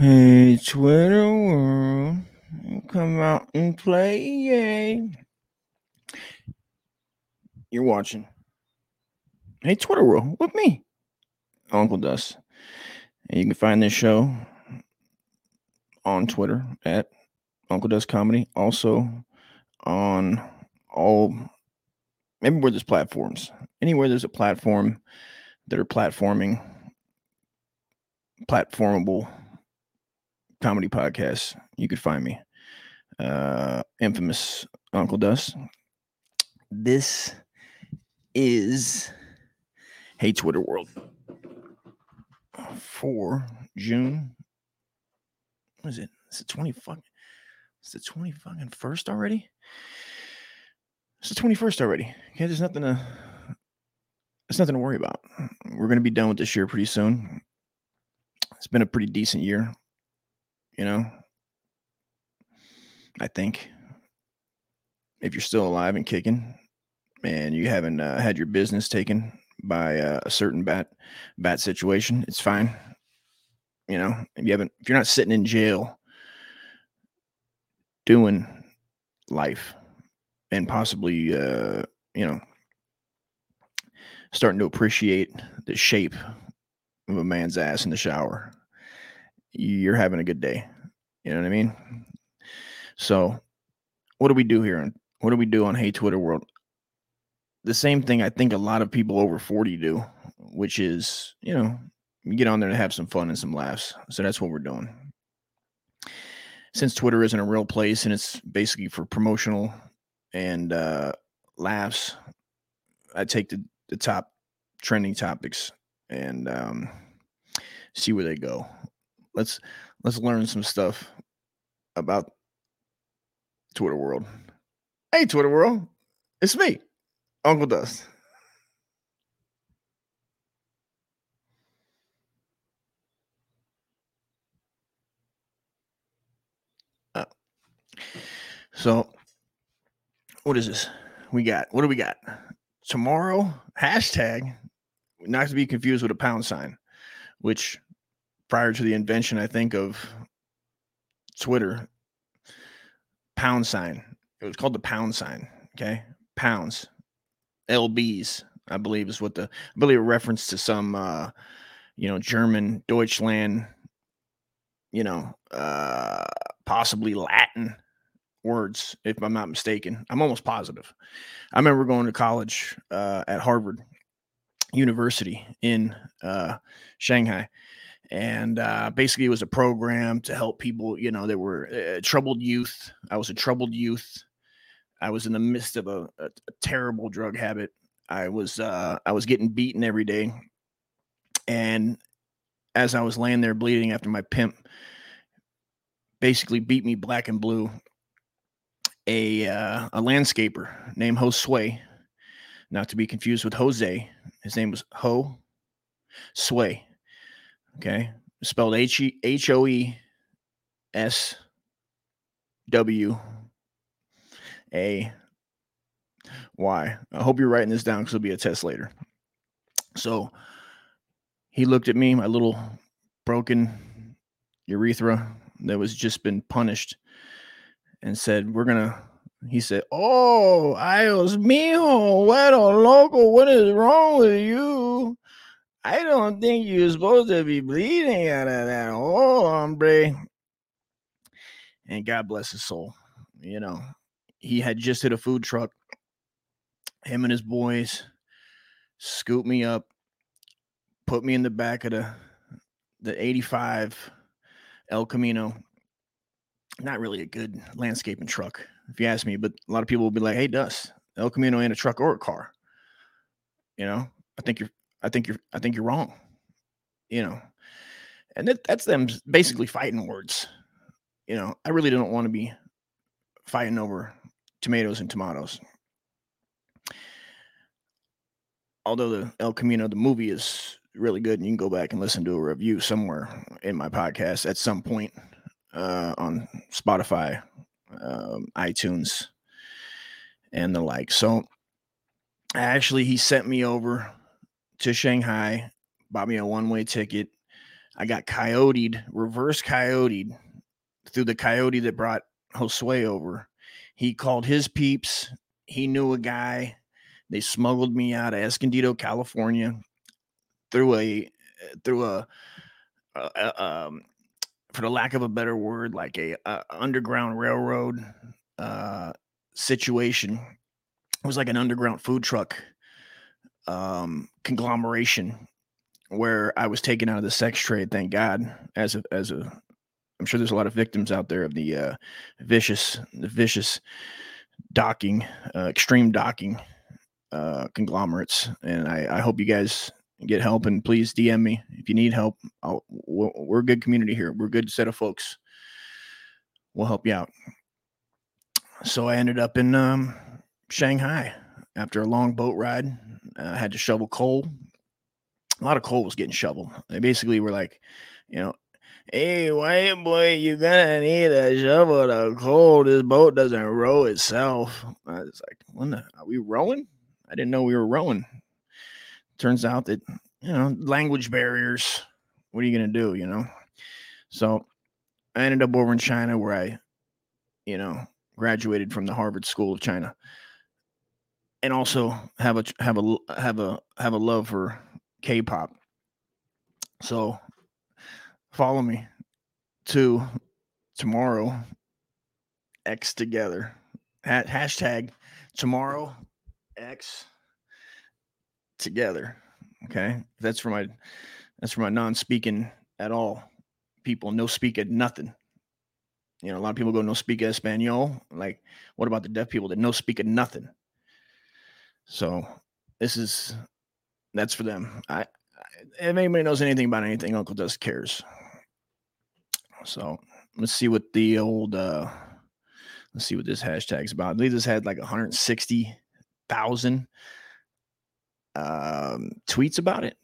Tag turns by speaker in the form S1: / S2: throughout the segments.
S1: Hey, Twitter world, come out and play, yay. You're watching. Hey, Twitter world, with me, Uncle Dust. And you can find this show on Twitter at Uncle Dust Comedy. Also on all, everywhere there's platforms. Anywhere there's a platform that are platforming, platformable comedy podcasts, you could find me. Uh, infamous Uncle Dust. This is Hey Twitter World for June. What is it? 20 fucking it's the 20 fucking first already? It's the 21st already. Okay, there's nothing to there's nothing to worry about. We're gonna be done with this year pretty soon. It's been a pretty decent year you know? I think if you're still alive and kicking and you haven't uh, had your business taken by uh, a certain bat bat situation it's fine. You know if you haven't if you're not sitting in jail doing life and possibly uh you know starting to appreciate the shape of a man's ass in the shower you're having a good day. You know what I mean? So, what do we do here? What do we do on Hey Twitter World? The same thing I think a lot of people over 40 do, which is, you know, you get on there to have some fun and some laughs. So that's what we're doing. Since Twitter isn't a real place and it's basically for promotional and uh, laughs, I take the, the top trending topics and um, see where they go let's let's learn some stuff about Twitter world. Hey, Twitter world, it's me, Uncle Dust. Uh, so, what is this? We got what do we got tomorrow? Hashtag, not to be confused with a pound sign, which prior to the invention, I think, of Twitter, pound sign. It was called the pound sign. Okay. Pounds. LBs, I believe, is what the, I believe a reference to some, uh, you know, German, Deutschland, you know, uh, possibly Latin words, if I'm not mistaken. I'm almost positive. I remember going to college uh, at Harvard University in uh, Shanghai and uh, basically it was a program to help people you know that were uh, troubled youth. I was a troubled youth. I was in the midst of a, a, a terrible drug habit. I was uh, i was getting beaten every day. And as i was laying there bleeding after my pimp basically beat me black and blue a uh, a landscaper named josue not to be confused with jose his name was ho sway Okay. Spelled H E H O E S W A Y. I hope you're writing this down because it'll be a test later. So he looked at me, my little broken urethra that was just been punished, and said, We're gonna he said, Oh, Ios mijo, what a loco, what is wrong with you? I don't think you're supposed to be bleeding out of that hole, hombre. And God bless his soul. You know, he had just hit a food truck. Him and his boys scooped me up, put me in the back of the the 85 El Camino. Not really a good landscaping truck, if you ask me, but a lot of people will be like, hey, Dust, El Camino ain't a truck or a car. You know, I think you're I think you're I think you're wrong. You know, and that, that's them basically fighting words. You know, I really don't want to be fighting over tomatoes and tomatoes. Although the El Camino, the movie is really good, and you can go back and listen to a review somewhere in my podcast at some point uh, on Spotify, um, iTunes, and the like. So, actually, he sent me over to Shanghai, bought me a one way ticket. I got coyoted, reverse coyoted through the coyote that brought Josue over. He called his peeps. He knew a guy. They smuggled me out of Escondido, California, through a through a, a, a um, for the lack of a better word, like a, a underground railroad uh, situation. It was like an underground food truck um, conglomeration where I was taken out of the sex trade. Thank God, as a as a I'm sure there's a lot of victims out there of the uh, vicious, the vicious docking, uh, extreme docking uh, conglomerates. And I, I hope you guys get help and please DM me if you need help. I'll, we're a good community here. We're a good set of folks. We'll help you out. So I ended up in um, Shanghai after a long boat ride. I had to shovel coal. A lot of coal was getting shoveled. They basically were like, you know, Hey, white boy, you're gonna need a shovel to coal. This boat doesn't row itself. I was like, when the, are we rowing? I didn't know we were rowing. Turns out that, you know, language barriers. What are you gonna do, you know? So I ended up over in China where I, you know, graduated from the Harvard School of China. And also have a have a have a have a love for K-pop. So follow me to tomorrow X together. Hashtag tomorrow X together. Okay. That's for my that's for my non-speaking at all people. No speak at nothing. You know, a lot of people go no speak Espanol. Like, what about the deaf people that no speak at nothing? So this is that's for them. I if anybody knows anything about anything, Uncle Dust cares. So let's see what the old uh let's see what this hashtag's about. I believe this had like 160,000 um tweets about it.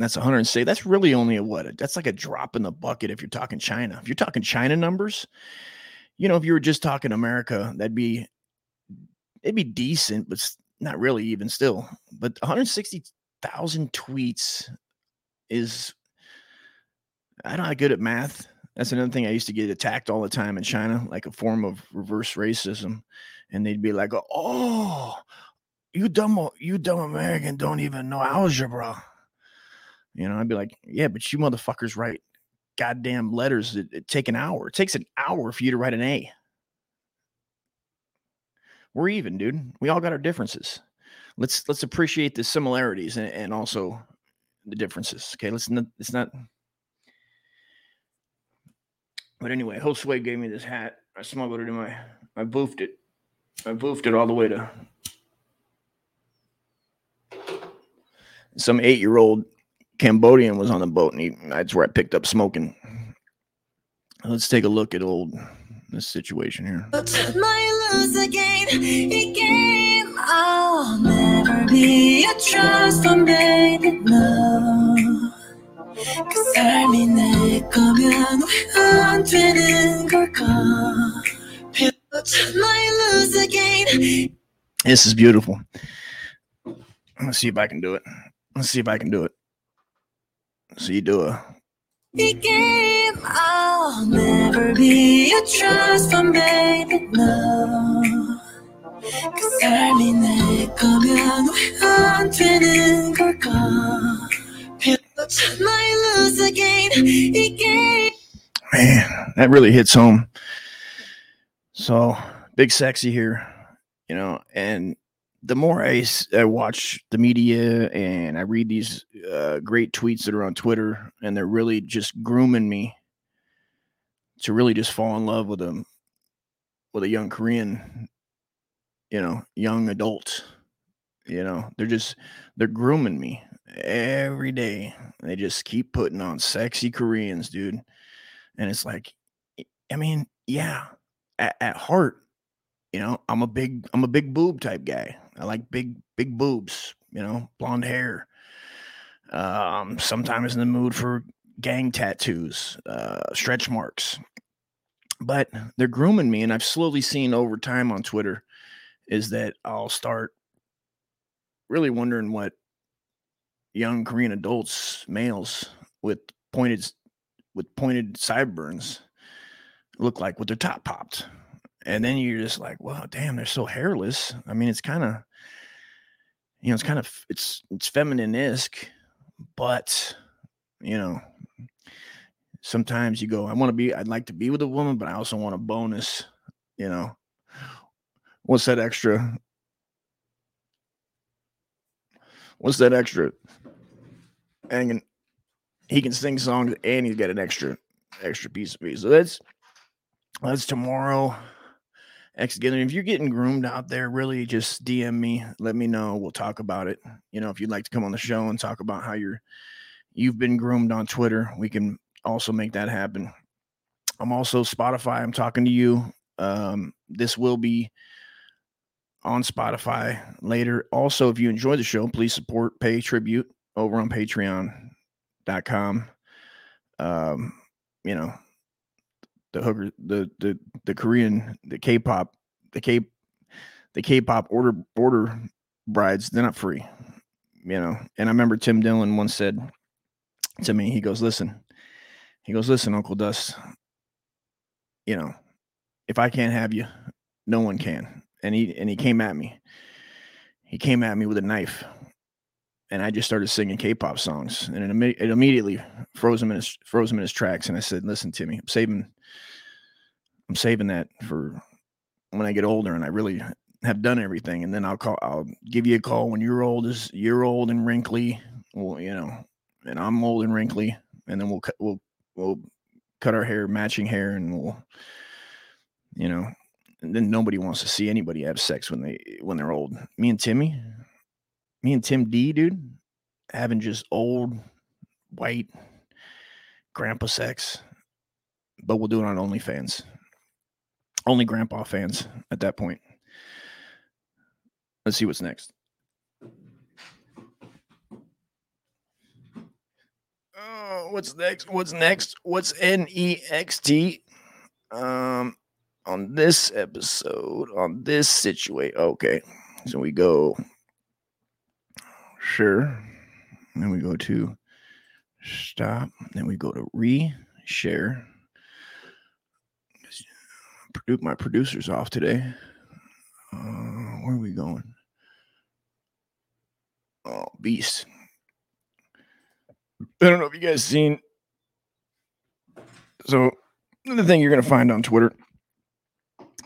S1: That's 160. That's really only a what? That's like a drop in the bucket if you're talking China. If you're talking China numbers, you know, if you were just talking America, that'd be it'd be decent, but not really even still. But 160,000 tweets is I'm not good at math. That's another thing I used to get attacked all the time in China, like a form of reverse racism. And they'd be like, "Oh, you dumb, you dumb American don't even know algebra." You know, I'd be like, "Yeah, but you motherfuckers write goddamn letters. It, it take an hour. It takes an hour for you to write an A. We're even, dude. We all got our differences. Let's let's appreciate the similarities and, and also the differences. Okay, let's not. It's not but anyway, Josue gave me this hat. I smuggled it in my, I boofed it. I boofed it all the way to some eight year old Cambodian was on the boat and he, that's where I picked up smoking. Let's take a look at old this situation here I'll never be a trust 그 삶이 내 거면 왜안 되는 걸까 lose again This is beautiful. Let's see if I can do it. Let's see if I can do it. So you do a game I'll never be a trust fund baby no 그 삶이 내 거면 왜안 되는 걸까 Man, that really hits home. So big sexy here, you know, and the more I, I watch the media and I read these uh, great tweets that are on Twitter, and they're really just grooming me to really just fall in love with a with a young Korean, you know, young adult. You know, they're just they're grooming me every day. They just keep putting on sexy Koreans, dude. And it's like, I mean, yeah, at, at heart, you know, I'm a big, I'm a big boob type guy. I like big, big boobs, you know, blonde hair. Um, sometimes in the mood for gang tattoos, uh, stretch marks. But they're grooming me, and I've slowly seen over time on Twitter is that I'll start really wondering what young Korean adults, males with pointed with pointed sideburns look like with their top popped. And then you're just like, well, damn, they're so hairless. I mean, it's kind of, you know, it's kind of it's it's feminine-esque, but you know, sometimes you go, I want to be, I'd like to be with a woman, but I also want a bonus, you know. What's that extra? What's that extra? And he can sing songs and he's got an extra extra piece of me. So that's that's tomorrow. X together. If you're getting groomed out there, really just DM me. Let me know. We'll talk about it. You know, if you'd like to come on the show and talk about how you're you've been groomed on Twitter, we can also make that happen. I'm also Spotify. I'm talking to you. Um, this will be on Spotify later. Also, if you enjoy the show, please support, pay tribute over on patreon.com. Um, you know, the hooker, the the the Korean, the K-pop, the K the K-pop order border brides, they're not free. You know, and I remember Tim Dillon once said to me, he goes, Listen, he goes, Listen, Uncle Dust, you know, if I can't have you, no one can. And he and he came at me. He came at me with a knife and I just started singing K-pop songs, and it, Im- it immediately froze him in his froze him in his tracks. And I said, "Listen, Timmy, I'm saving, I'm saving that for when I get older, and I really have done everything. And then I'll call, I'll give you a call when you're old as you're old and wrinkly. Well, you know, and I'm old and wrinkly, and then we'll cut, we'll we'll cut our hair, matching hair, and we'll, you know." And then nobody wants to see anybody have sex when they when they're old. Me and Timmy, me and Tim D, dude, having just old white grandpa sex, but we'll do it on OnlyFans. Only grandpa fans at that point. Let's see what's next. Oh, what's next? What's next? What's N E X T? Um, on this episode, on this situation. Okay, so we go Sure. Then we go to stop. Then we go to re-share. My producer's off today. Uh, where are we going? Oh, beast. I don't know if you guys seen. So the thing you're gonna find on Twitter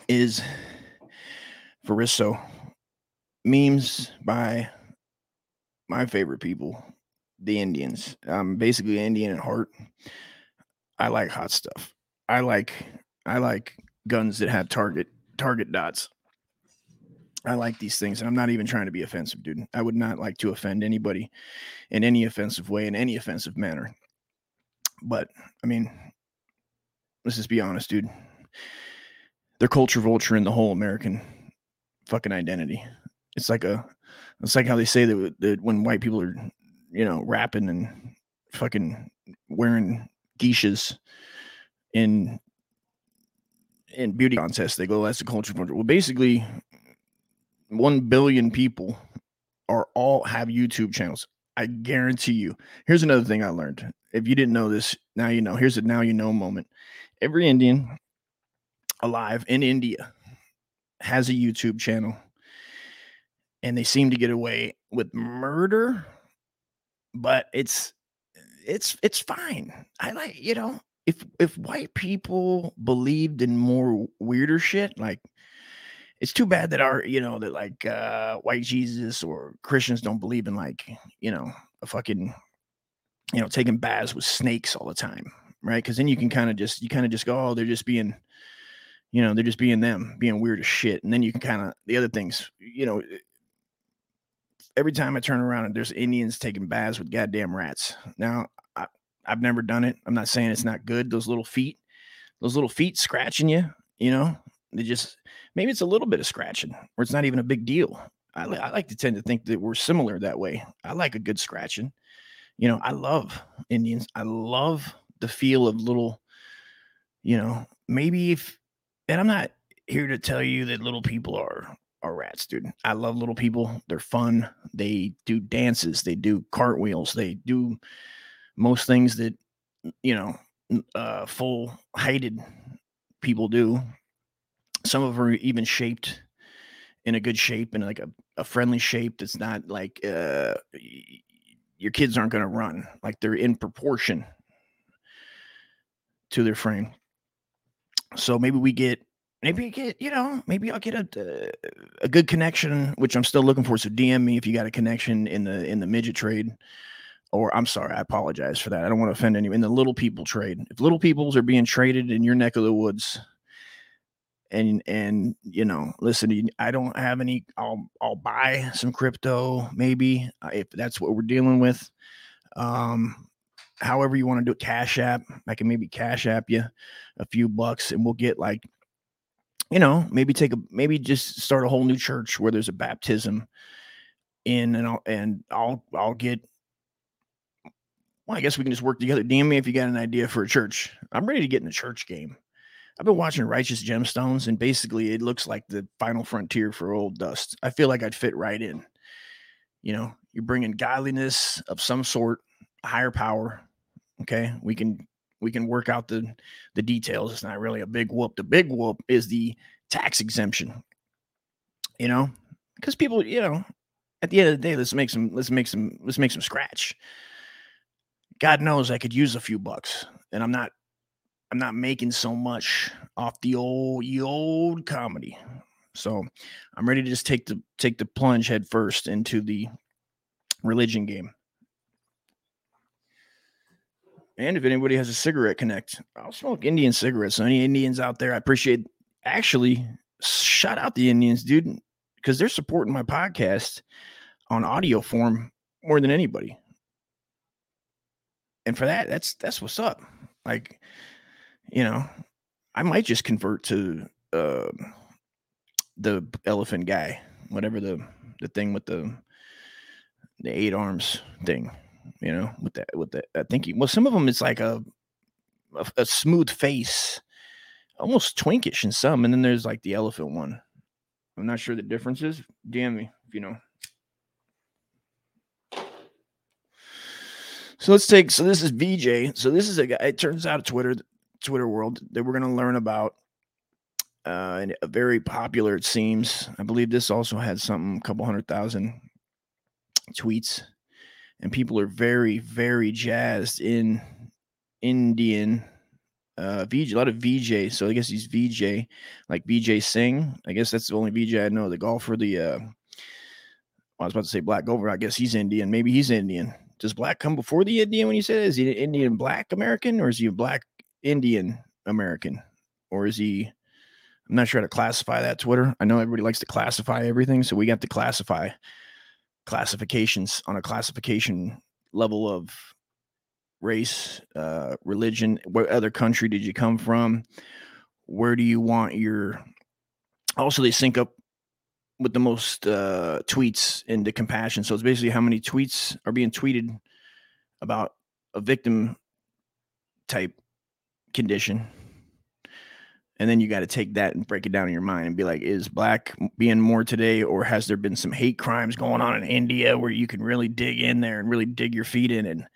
S1: is Varisu memes by my favorite people, the Indians. I'm basically Indian at heart. I like hot stuff. I like I like guns that have target target dots. I like these things, and I'm not even trying to be offensive, dude. I would not like to offend anybody in any offensive way, in any offensive manner. But I mean, let's just be honest, dude. They're culture vulture in the whole American fucking identity. It's like a it's like how they say that, that when white people are, you know, rapping and fucking wearing geishas in in beauty contests, they go, oh, "That's the culture." Well, basically, one billion people are all have YouTube channels. I guarantee you. Here's another thing I learned. If you didn't know this, now you know. Here's a now you know moment. Every Indian alive in India has a YouTube channel and they seem to get away with murder but it's it's it's fine. I like you know if if white people believed in more weirder shit like it's too bad that our you know that like uh white jesus or christians don't believe in like you know a fucking you know taking baths with snakes all the time right? Because then you can kind of just you kind of just go oh they're just being you know they're just being them being weird as shit. And then you can kind of the other things you know every time I turn around there's Indians taking baths with goddamn rats. Now, I, I've never done it. I'm not saying it's not good. Those little feet, those little feet scratching you, you know, they just maybe it's a little bit of scratching or it's not even a big deal. I, I like to tend to think that we're similar that way. I like a good scratching. You know, I love Indians. I love the feel of little, you know, maybe if, and I'm not here to tell you that little people are are rats, dude. I love little people. They're fun. They do dances. They do cartwheels. They do most things that you know, uh, full heighted people do. Some of them are even shaped in a good shape and like a, a friendly shape that's not like uh, your kids aren't going to run like they're in proportion to their frame so maybe we get maybe get you know maybe i'll get a a good connection which i'm still looking for so dm me if you got a connection in the in the midget trade. Or i'm sorry i apologize for that i don't want to offend anyone in the little people trade. If little peoples are being traded in your neck of the woods and and you know listen i don't have any i'll i'll buy some crypto maybe uh, if that's what we're dealing with. Um however you want to do it cash app i can maybe cash app you a few bucks and we'll get like you know maybe take a maybe just start a whole new church where there's a baptism in and i'll and i'll i'll get well i guess we can just work together dm me if you got an idea for a church i'm ready to get in the church game I've been watching Righteous Gemstones, and basically, it looks like the final frontier for old dust. I feel like I'd fit right in. You know, you're bringing godliness of some sort, higher power. Okay, we can we can work out the the details. It's not really a big whoop. The big whoop is the tax exemption. You know, because people, you know, at the end of the day, let's make some let's make some let's make some scratch. God knows I could use a few bucks, and I'm not I'm not making so much off the old the old comedy. So I'm ready to just take the take the plunge head first into the religion game. And if anybody has a cigarette connect, I'll smoke Indian cigarettes. So any Indians out there, I appreciate actually shout out the Indians, dude, because they're supporting my podcast on audio form more than anybody. And for that, that's that's what's up. Like you know, I might just convert to uh, the elephant guy, whatever the the thing with the the eight arms thing, you know, with that with the I think well, some of them it's like a, a a smooth face, almost twinkish in some, and then there's like the elephant one. I'm not sure the differences. Damn me if you know. So let's take. So this is VJ. So this is a guy. It turns out Twitter Twitter world that we're going to learn about. Uh, and a very popular, it seems. I believe this also had something, a couple hundred thousand tweets, and people are very, very jazzed in Indian uh VJ, a lot of VJ. So I guess he's VJ, like VJ Singh. I guess that's the only VJ I know. The golfer, the uh, I was about to say black golfer. I guess he's Indian. Maybe he's Indian. Does black come before the Indian when you say that? Is he an Indian black American or is he a black Indian American, or is he? I'm not sure how to classify that. Twitter. I know everybody likes to classify everything, so we got to classify classifications on a classification level of race, uh, religion. What other country did you come from? Where do you want your? Also, they sync up with the most uh, tweets into compassion. So it's basically how many tweets are being tweeted about a victim type condition. And then you got to take that and break it down in your mind and be like, is black being more today, or has there been some hate crimes going on in India where you can really dig in there and really dig your feet in and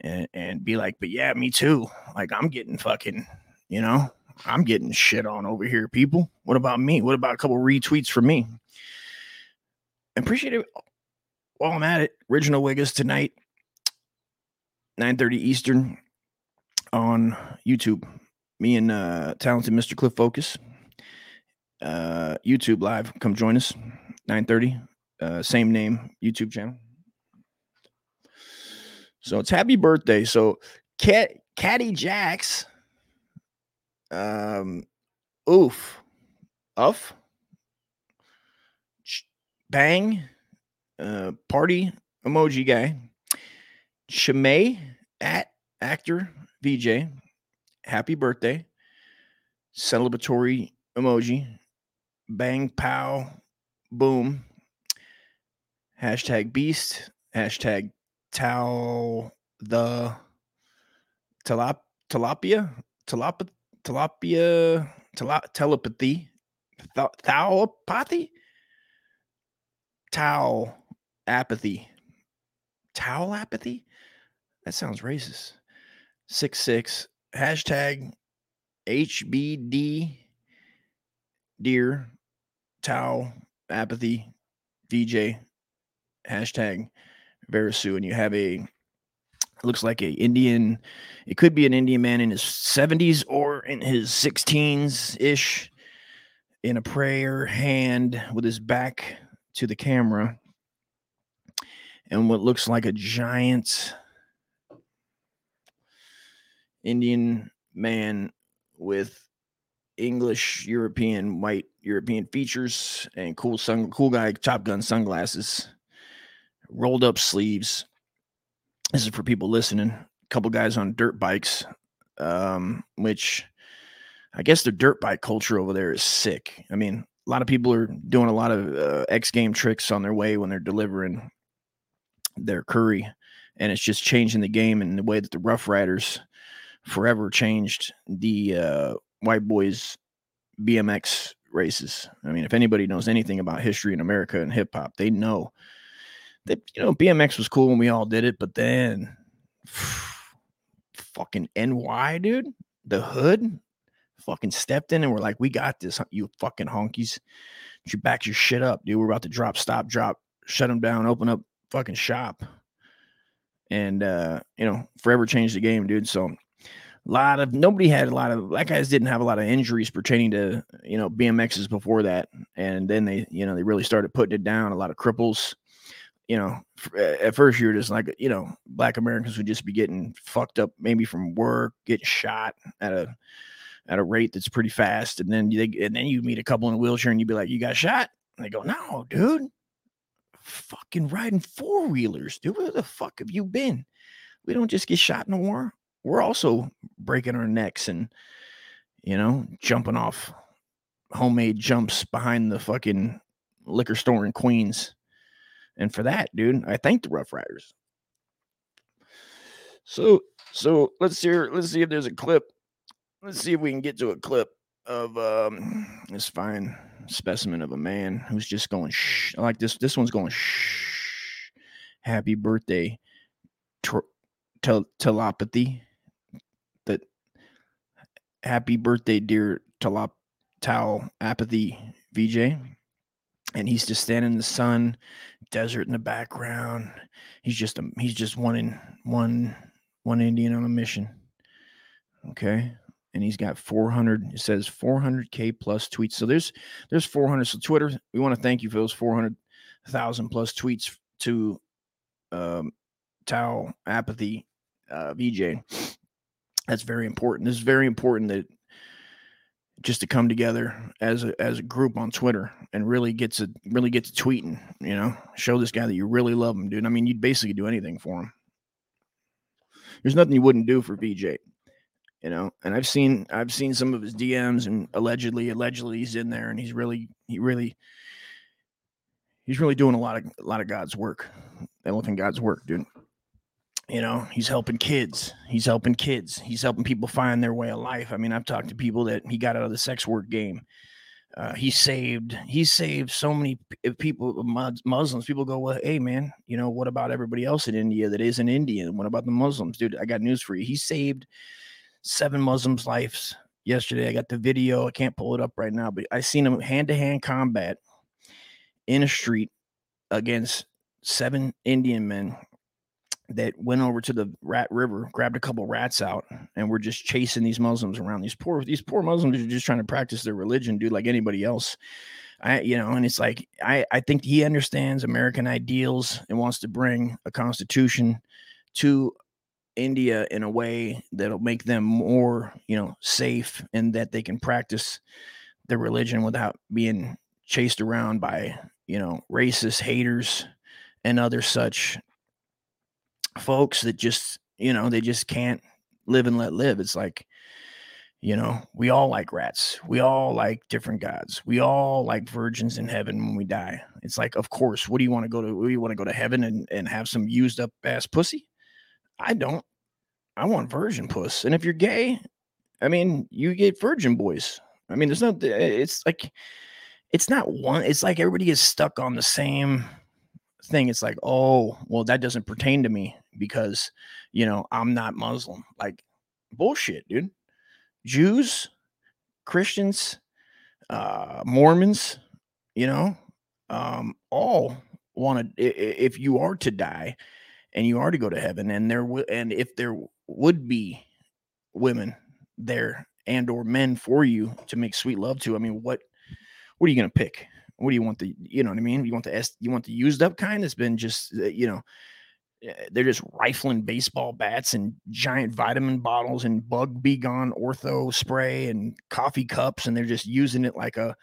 S1: and, and be like, but yeah, me too. Like I'm getting fucking, you know, I'm getting shit on over here, people. What about me? What about a couple retweets from me? Appreciate it while I'm at it. Original Wiggas tonight, 9:30 Eastern on YouTube. Me and uh, talented Mr. Cliff Focus. Uh, YouTube live. Come join us. 9:30. Uh, same name YouTube channel. So it's happy birthday. So Cat Caddy Jacks. Um oof. Uff. Bang. Uh party emoji guy. Shimei at actor VJ, happy birthday, celebratory emoji, bang, pow, boom, hashtag beast, hashtag tau the tilap, tilapia, tilap, tilapia, tilap, telepathy, th- thauopathy, tau apathy, towel apathy. That sounds racist. Six six hashtag HBD deer tau apathy VJ hashtag Varisu and you have a looks like a Indian it could be an Indian man in his 70s or in his 16s ish in a prayer hand with his back to the camera. And what looks like a giant Indian man with English European white European features and cool sun cool guy Top Gun sunglasses, rolled up sleeves. This is for people listening. A couple guys on dirt bikes, um, which I guess the dirt bike culture over there is sick. I mean, a lot of people are doing a lot of uh, X game tricks on their way when they're delivering their curry, and it's just changing the game and the way that the Ruff Ryders forever changed the uh, white boys BMX races. I mean, if anybody knows anything about history in America and hip hop, they know that you know BMX was cool when we all did it, but then fucking NY, dude, the hood fucking stepped in and we're like, we got this, you fucking honkies. You back your shit up, dude. We're about to drop, stop, drop, shut them down, open up fucking shop. And uh, you know, forever changed the game, dude. So a lot of nobody had a lot of black guys didn't have a lot of injuries pertaining to you know BMXs before that, and then they you know they really started putting it down. A lot of cripples, you know. At first, you're just like you know, black Americans would just be getting fucked up, maybe from work, getting shot at a at a rate that's pretty fast, and then they and then you meet a couple in a wheelchair, and you'd be like, "You got shot?" And they go, "No, dude." Fucking riding four wheelers, dude. Where the fuck have you been? We don't just get shot in the war we're also breaking our necks and you know jumping off homemade jumps behind the fucking liquor store in Queens. And for that, dude, I thank the Ruff Ryders. So so let's hear let's see if there's a clip. Let's see if we can get to a clip of um this fine specimen of a man who's just going shh. Like this. This one's going shh. Happy birthday, tel- telepathy happy birthday, dear Talop Towel Apathy VJ. And he's just standing in the sun, desert in the background. He's just a he's just one in one one Indian on a mission. Okay. And he's got 400, it says 400k plus tweets. So there's there's 400. So Twitter, we want to thank you for those 400,000 plus tweets to um Towel Apathy uh, VJ that's very important. Is very important that just to come together as a as a group on Twitter and really get to really get to tweeting, you know, show this guy that you really love him, dude. I mean, you'd basically do anything for him. There's nothing you wouldn't do for VJ, you know. And I've seen I've seen some of his DMs and allegedly allegedly he's in there and he's really he really he's really doing a lot of a lot of God's work, elephant God's work, dude you know he's helping kids. He's helping kids. He's helping people find their way of life. I mean i've talked to people that he got out of the sex work game. Uh, he saved he saved so many people muslims people go well hey man you know what about everybody else in india that isn't indian? What about the muslims? Dude i got news for you. He saved seven muslims lives yesterday. I got the video. I can't pull it up right now but i seen him hand-to-hand combat in a street against seven indian men that went over to the rat river, grabbed a couple rats out, and we're just chasing these Muslims around. These poor these poor Muslims are just trying to practice their religion, dude, like anybody else. I you know, and it's like I I think he understands American ideals and wants to bring a constitution to India in a way that'll make them more, you know, safe and that they can practice their religion without being chased around by, you know, racist haters and other such folks that just, you know, they just can't live and let live. It's like, you know, we all like rats. We all like different gods. We all like virgins in heaven when we die. It's like, of course, what do you want to go to? What do you want to go to heaven and, and have some used up ass pussy? I don't. I want virgin puss. And if you're gay, I mean, you get virgin boys. I mean, there's no, it's like, it's not one, it's like everybody is stuck on the same thing. It's like, oh, well, that doesn't pertain to me because, you know, I'm not Muslim. Like, Bullshit, dude. Jews, Christians, uh, Mormons, you know, um, all want to. If you are to die, and you are to go to heaven, and there and if there would be women there and or men for you to make sweet love to, I mean, what what are you gonna pick? What do you want the you know what I mean? You want the S you want the used up kind that's been just uh, you know Eh, they're just rifling baseball bats and giant vitamin bottles and bug be gone ortho spray and coffee cups and they're just using it like a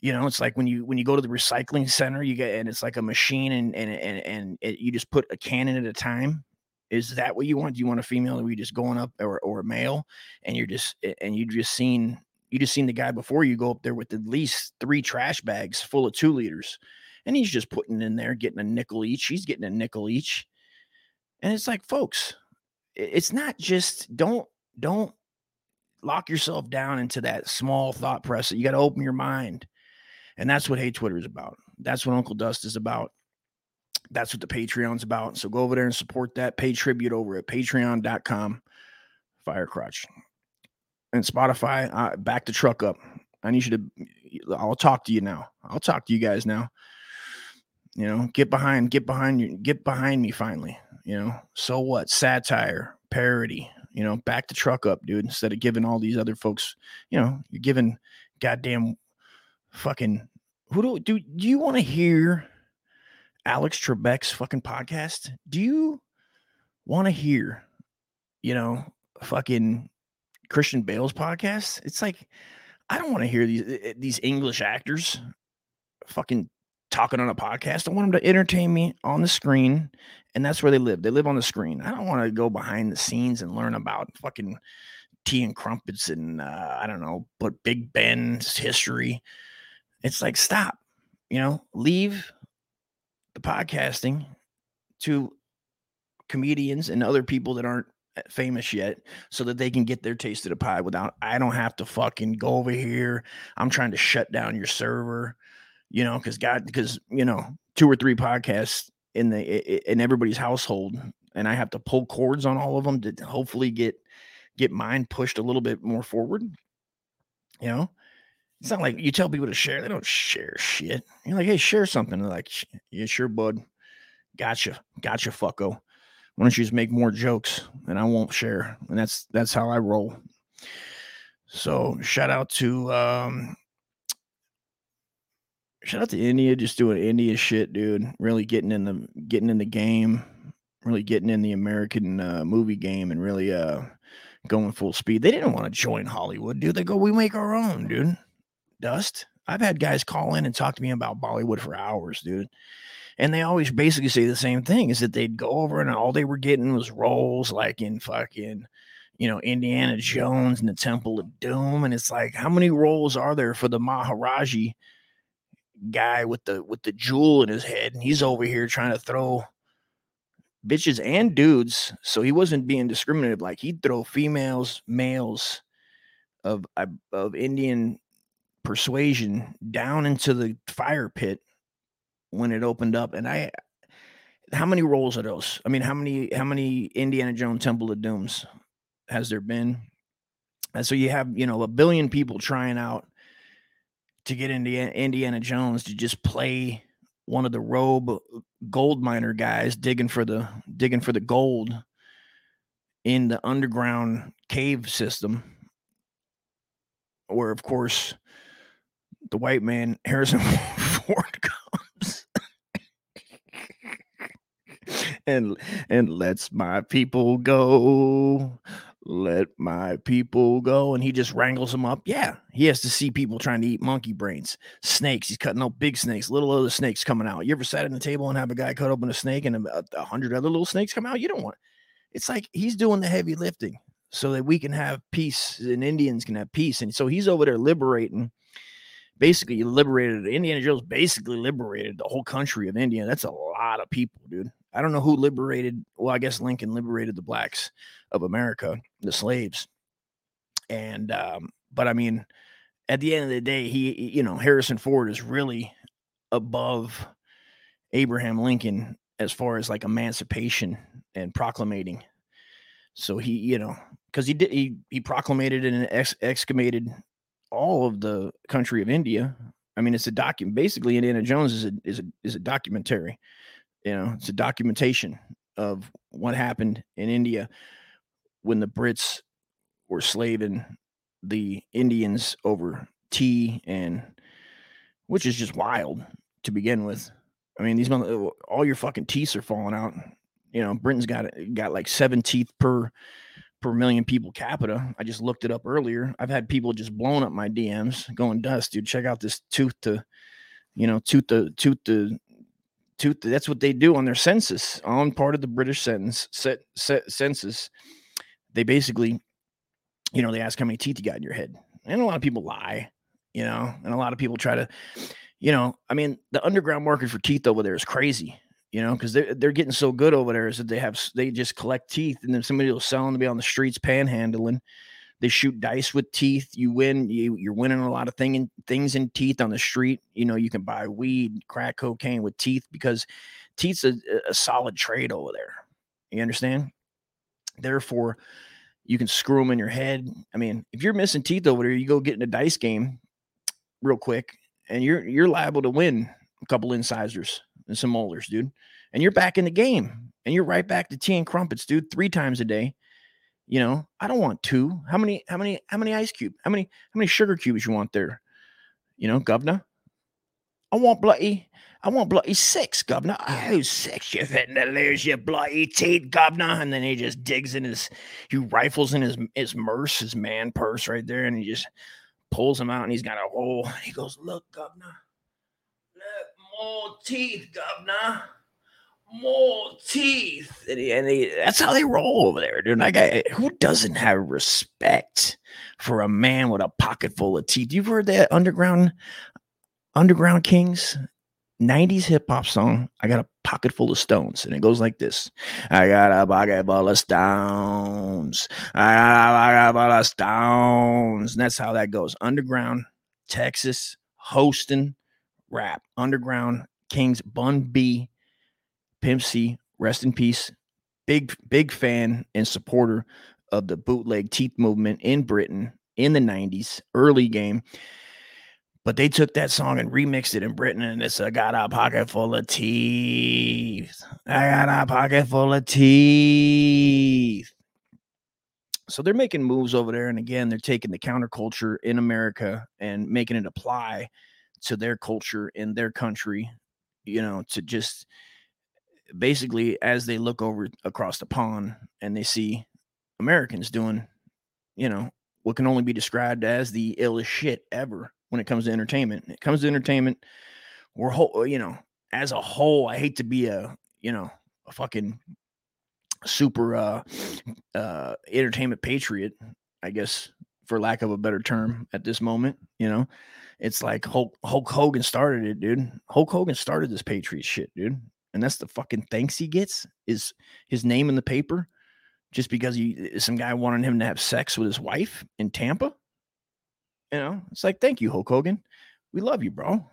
S1: you know it's like when you when you go to the recycling center you get and it's like a machine and and and, and it, you just put a cannon at a time. Is that what you want? Do you want a female or you just going up or, or a male? And you're just and you just seen you just seen the guy before you go up there with at least three trash bags full of two liters and he's just putting in there getting a nickel each he's getting a nickel each and it's like folks it's not just don't don't lock yourself down into that small thought process you got to open your mind and that's what Hey Twitter is about. That's what Uncle Dust is about. That's what the Patreon's about. So go over there and support that. Pay tribute over at patreon.com. Firecrotch. And Spotify, uh, back the truck up. I need you to, I'll talk to you now. I'll talk to you guys now. You know, get behind, get behind you, get behind me finally. You know, so what? Satire, parody, you know, back the truck up, dude. Instead of giving all these other folks, you know, you're giving goddamn fucking who do do, do you want to hear Alex Trebek's fucking podcast? Do you want to hear, you know, fucking Christian Bale's podcast? It's like I don't want to hear these eh, eh, these English actors fucking talking on a podcast. I want them to entertain me on the screen, and that's where they live. They live on the screen. I don't want to go behind the scenes and learn about fucking tea and crumpets and uh, I don't know, but Big Ben's history. It's like, stop, you know, leave the podcasting to comedians and other people that aren't eh, famous yet so that they can get their taste of the pie without I don't have to fucking go over here. I'm trying to shut down your server, you know, because God, because you know, two or three podcasts in the in everybody's household, and I have to pull cords on all of them to hopefully get get mine pushed a little bit more forward. You know, it's not like you tell people to share. They don't share shit. You're like, hey, share something. They're like, yeah, sure, bud. Gotcha. Gotcha, fucko. Why don't you just make more jokes and I won't share? And that's that's how I roll. So shout out to um shout out to India just doing India shit, dude. Really getting in the getting in the game, really getting in the American uh, movie game and really uh going full speed. They didn't want to join Hollywood, dude. They go, we make our own, dude. Dust. I've had guys call in and talk to me about Bollywood for hours, dude. And they always basically say the same thing is that they'd go over and all they were getting was roles like in fucking, you know, Indiana Jones and the Temple of Doom. And it's like, how many roles are there for the Maharaji guy with the with the jewel in his head? And he's over here trying to throw bitches and dudes. So he wasn't being discriminative. Like he'd throw females, males of of Indian persuasion down into the fire pit when it opened up. And I, how many rolls are those? I mean, how many, how many Indiana Jones Temple of Dooms has there been? And so you have, you know, a billion people trying out to get into Indiana Jones to just play one of the robe gold miner guys digging for the digging for the gold in the underground cave system where of course the white man Harrison Ford comes and and lets my people go. Let my people go. And he just wrangles them up. Yeah. He has to see people trying to eat monkey brains, snakes. He's cutting up big snakes, little other snakes coming out. You ever sat at the table and have a guy cut open a snake and a, a hundred other little snakes come out? You don't want it's like he's doing the heavy lifting so that we can have peace and Indians can have peace. And so he's over there liberating basically liberated Indiana Jones basically liberated the whole country of India. That's a lot of people, dude. I don't know who liberated. Well, I guess Lincoln liberated the blacks of America, the slaves. And um, but I mean, at the end of the day, he you know Harrison Ford is really above Abraham Lincoln as far as like emancipation and proclamating. So he, you know, because he did he he proclamated and ex- excavated all of the country of India. I mean, it's a document. Basically, Indiana Jones is a is a is a documentary. You know, it's a documentation of what happened in India when the Brits were slaving the Indians over tea and which is just wild to begin with. I mean, these all your fucking teeth are falling out. You know, Britain's got got like seven teeth per per million people capita. I just looked it up earlier. I've had people just blowing up my DMs going, Dust, dude, check out this tooth to, you know, tooth to tooth to tooth. That's what they do on their census, on part of the British sentence set, set census. They basically, you know, they ask how many teeth you got in your head. And a lot of people lie, you know, and a lot of people try to, you know, I mean, the underground market for teeth over there is crazy you know, because they're they're getting so good over there is that they have they just collect teeth and then somebody will sell them to be on the streets panhandling. They shoot dice with teeth. You win. You you're winning a lot of thing in, things in teeth on the street. You know, you can buy weed, crack cocaine with teeth because teeth's a, a solid trade over there. You understand? Therefore, you can screw them in your head. I mean, if you're missing teeth over there, you go get in a dice game real quick, and you're you're liable to win a couple incisors and some molars, dude. And you're back in the game and you're right back to tea and crumpets, dude, three times a day. You know, I don't want two. How many, how many, how many ice cube? How many, how many sugar cubes you want there? You know, governor. I want bloody, I want bloody six, governor. Oh, six, you fitting to lose your bloody teeth, governor. And then he just digs in his, he rifles in his his merce, his man purse right there, and he just pulls him out and he's got a hole. He goes, Look, governor, look, more teeth, governor. More teeth. And, he, and he, that's how they roll over there, dude. Like, I, who doesn't have respect for a man with a pocket full of teeth? You've heard that underground, underground kings, 90s hip hop song. I got a pocket full of stones, and it goes like this: I got a pocket full of stones. I got a pocket full of stones. And that's how that goes. Underground, Texas, Houston rap. Underground Kings, Bun B, Pimp C, rest in peace. Big, big fan and supporter of the bootleg teeth movement in Britain in the 90s, early game. But they took that song and remixed it in Britain, and it's I got a pocket full of teeth. I got a pocket full of teeth. So they're making moves over there. And again, they're taking the counterculture in America and making it apply to their culture in their country, you know, to just basically as they look over across the pond and they see Americans doing, you know, what can only be described as the illest shit ever when it comes to entertainment. When It comes to entertainment, we're whole, you know, as a whole, I hate to be a, you know, a fucking super uh uh entertainment patriot, I guess for lack of a better term at this moment, you know. It's like Hulk, Hulk Hogan started it, dude. Hulk Hogan started this Patriot shit, dude. And that's the fucking thanks he gets is his name in the paper just because he eh, some guy wanted him to have sex with his wife in Tampa. You know, it's like, thank you, Hulk Hogan. We love you, bro.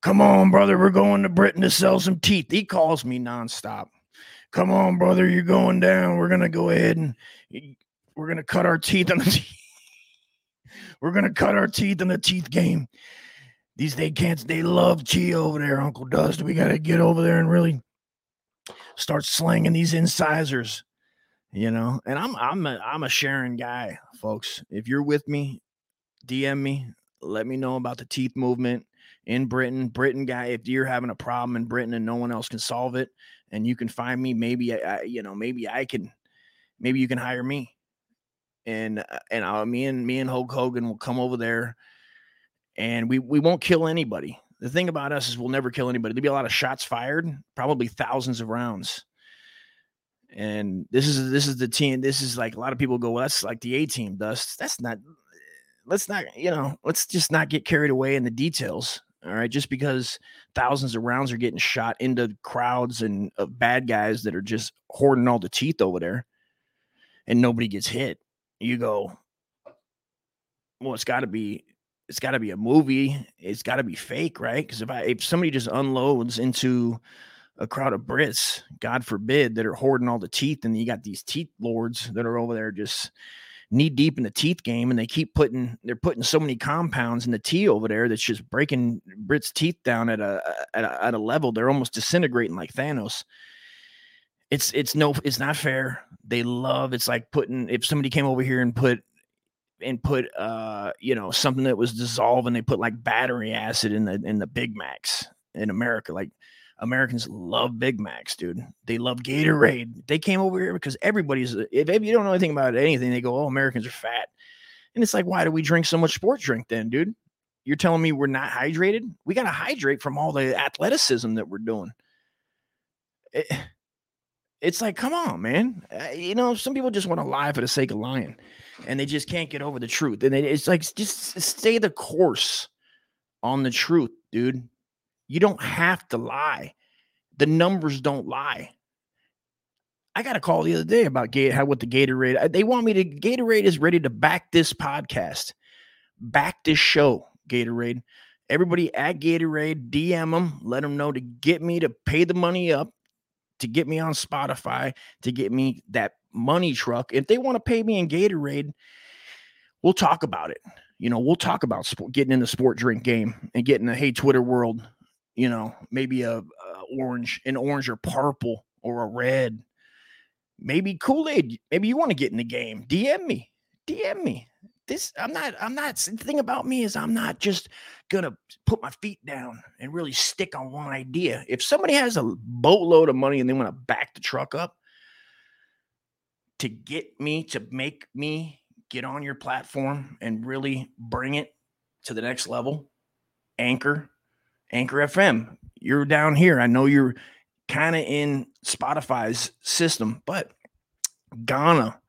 S1: Come on, brother. We're going to Britain to sell some teeth. He calls me nonstop. Come on, brother. You're going down. We're gonna go ahead and we're gonna cut our teeth on the. We're gonna cut our teeth in the teeth game. These they can't they love chi over there, Uncle Dust. We gotta get over there and really start slanging these incisors. You know, and I'm I'm a I'm a sharing guy, folks. If you're with me, DM me, let me know about the teeth movement in Britain. Britain guy, if you're having a problem in Britain and no one else can solve it, and you can find me, maybe I, you know, maybe I can, maybe you can hire me and uh, and uh, me and me and Hulk Hogan will come over there, and we we won't kill anybody. The thing about us is we'll never kill anybody. There'll be a lot of shots fired, probably thousands of rounds. And this is this is the team. This is like a lot of people go, well, that's like the A team. Dust. That's not. Let's not. You know. Let's just not get carried away in the details. All right, just because thousands of rounds are getting shot into crowds and of bad guys that are just hoarding all the teeth over there, and nobody gets hit you go, well, it's got to be it's got to be a movie. It's got to be fake, right? Because if I if somebody just unloads into a crowd of Brits, God forbid, that are hoarding all the teeth, and you got these teeth lords that are over there just knee deep in the teeth game, and they keep putting they're putting so many compounds in the tea over there that's just breaking Brits' teeth down at a at a, at a level they're almost disintegrating like Thanos. It's it's no it's not fair. They love it's like putting if somebody came over here and put and put uh you know something that was dissolving they put like battery acid in the in the Big Macs in America like Americans love Big Macs, dude. They love Gatorade. They came over here because everybody's, if, if you don't know anything about anything, they go, oh, Americans are fat. And it's like, why do we drink so much sports drink then, dude? You're telling me we're not hydrated? We got to hydrate from all the athleticism that we're doing. It, it's like, come on, man. Uh, you know, some people just want to lie for the sake of lying and they just can't get over the truth. And it's like, just stay the course on the truth, dude. You don't have to lie. The numbers don't lie. I got a call the other day about Gate how with the Gatorade. They want me to Gatorade is ready to back this podcast, back this show. Gatorade. Everybody at Gatorade, DM them, let them know to get me to pay the money up, to get me on Spotify, to get me that money truck. If they want to pay me in Gatorade, we'll talk about it. You know, we'll talk about sport, getting in the sport drink game and getting the hey Twitter world you know, maybe a, a orange, an orange or purple or a red, maybe Kool Aid. Maybe you want to get in the game. DM me, DM me. This I'm not. I'm not. The thing about me is I'm not just gonna put my feet down and really stick on one idea. If somebody has a boatload of money and they want to back the truck up to get me to make me get on your platform and really bring it to the next level, Anchor, Anchor FM. You're down here. I know you're kind of in Spotify's system, but Gaana,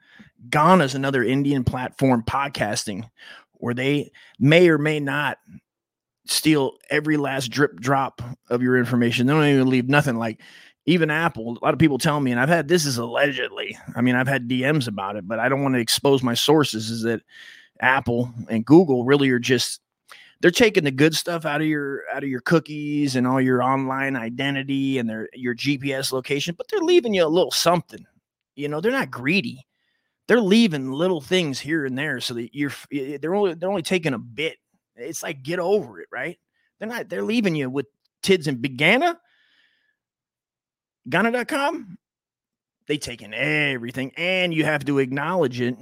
S1: Gaana is another Indian platform podcasting where they may or may not steal every last drip drop of your information. They don't even leave nothing like even Apple. A lot of people tell me, and I've had this is allegedly. I mean, I've had DMs about it, but I don't want to expose my sources. Is that Apple and Google really are just they're taking the good stuff out of your out of your cookies and all your online identity and their your GPS location, but they're leaving you a little something. You know, they're not greedy. They're leaving little things here and there so that you're they're only they're only taking a bit. It's like get over it, right? They're not they're leaving you with tids and begana. Gaana.com, they taking everything, and you have to acknowledge it.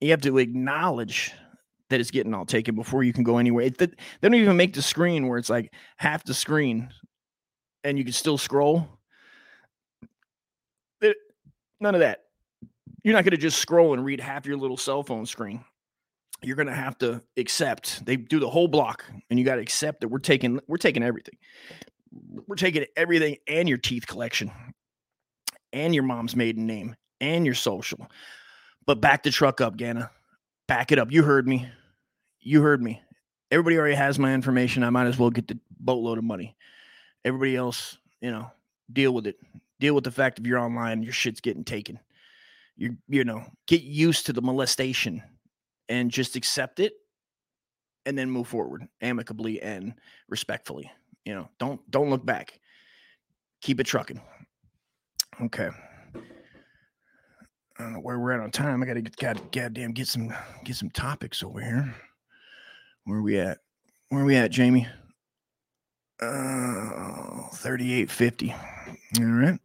S1: You have to acknowledge that it's getting all taken before you can go anywhere. They, they don't even make the screen where it's like half the screen and you can still scroll. It, none of that. You're not going to just scroll and read half your little cell phone screen. You're going to have to accept. They do the whole block and you got to accept that we're taking we're taking everything. We're taking everything and your teeth collection and your mom's maiden name and your social. But back the truck up, Gaana. back it up. You heard me. You heard me. Everybody already has my information. I might as well get the boatload of money. Everybody else, you know, deal with it. Deal with the fact if you're online, your shit's getting taken. You you know, get used to the molestation and just accept it and then move forward amicably and respectfully. You know, don't don't look back. Keep it trucking. Okay. I don't know where we're at on time. I gotta get got goddamn get some get some topics over here. Where are we at? Where are we at, Jamie? Uh 3850. All right.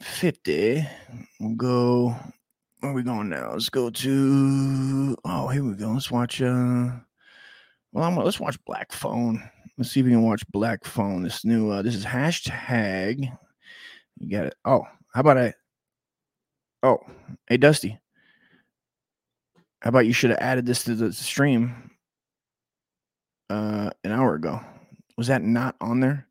S1: 3850. We'll go. Where are we going now? Let's go to oh here we go. Let's watch uh well I'm let's watch Black Phone. Let's see if we can watch Black Phone. This new uh this is hashtag. You got it. Oh, how about I Oh, hey Dusty. How about you should have added this to the stream uh an hour ago? Was that not on there?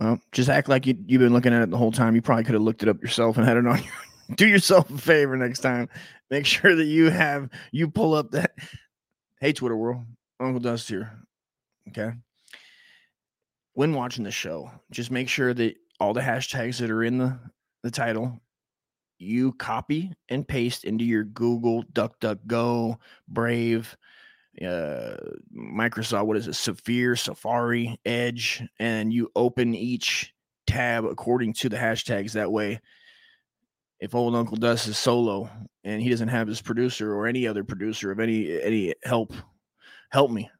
S1: Well, just act like you, you've been looking at it the whole time. You probably could have looked it up yourself and had it on you. Do yourself a favor next time. Make sure that you have you pull up that. Hey, Twitter world, Uncle Dust here. Okay. When watching the show, just make sure that all the hashtags that are in the the title, you copy and paste into your Google, DuckDuckGo, Brave, uh, Microsoft, what is it, Safari, Safari, Edge, and you open each tab according to the hashtags. That way, if old Uncle Dust is solo and he doesn't have his producer or any other producer of any any help, help me,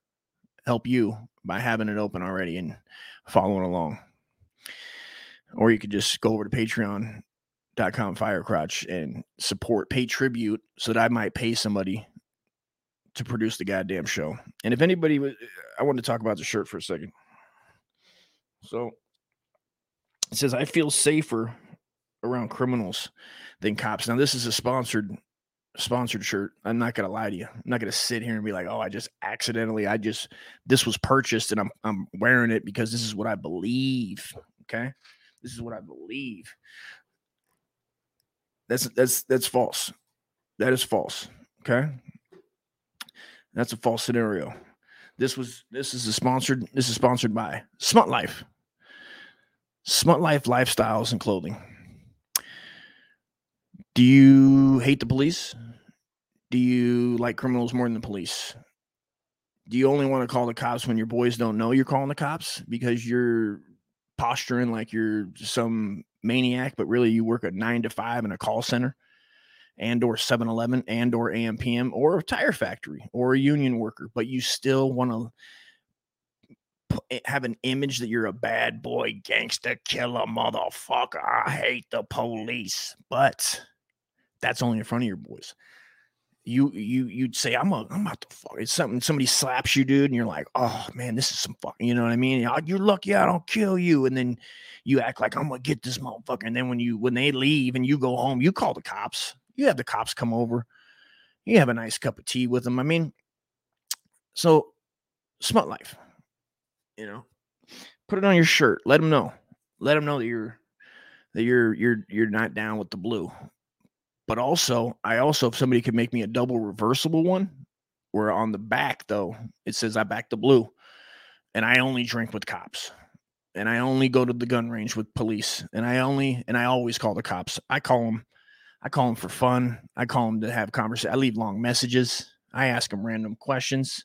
S1: help you by having it open already and following along. Or you could just go over to patreon.com firecrotch and support, pay tribute so that I might pay somebody to produce the goddamn show. And if anybody was, I want to talk about the shirt for a second. So it says, I feel safer around criminals than cops. Now, this is a sponsored sponsored shirt. I'm not gonna lie to you. I'm not gonna sit here and be like, oh, I just accidentally, I just this was purchased and I'm I'm wearing it because this is what I believe. Okay. This is what I believe. That's that's that's false. That is false. Okay. That's a false scenario. This was this is sponsored this is sponsored by Smut Life. Smut Life lifestyles and clothing. Do you hate the police? Do you like criminals more than the police? Do you only want to call the cops when your boys don't know you're calling the cops because you're posturing like you're some maniac, but really you work a nine to five in a call center and or 7-Eleven and or AMPM or a tire factory or a union worker, but you still want to eh, have an image that you're a bad boy, gangster, killer, motherfucker. I hate the police, but that's only in front of your boys. You you you'd say I'm a I'm about to fuck. It's something somebody slaps you, dude, and you're like, oh man, this is some fuck. You know what I mean? You're lucky I don't kill you, and then you act like I'm gonna get this motherfucker. And then when you when they leave and you go home, you call the cops. You have the cops come over. You have a nice cup of tea with them. I mean, so smut life. You know, put it on your shirt. Let them know. Let them know that you're that you're you're you're not down with the blue. But also, I also, if somebody could make me a double reversible one, where on the back, though, it says I back the blue and I only drink with cops and I only go to the gun range with police and I only, and I always call the cops. I call them, I call them for fun. I call them to have conversation. I leave long messages. I ask them random questions.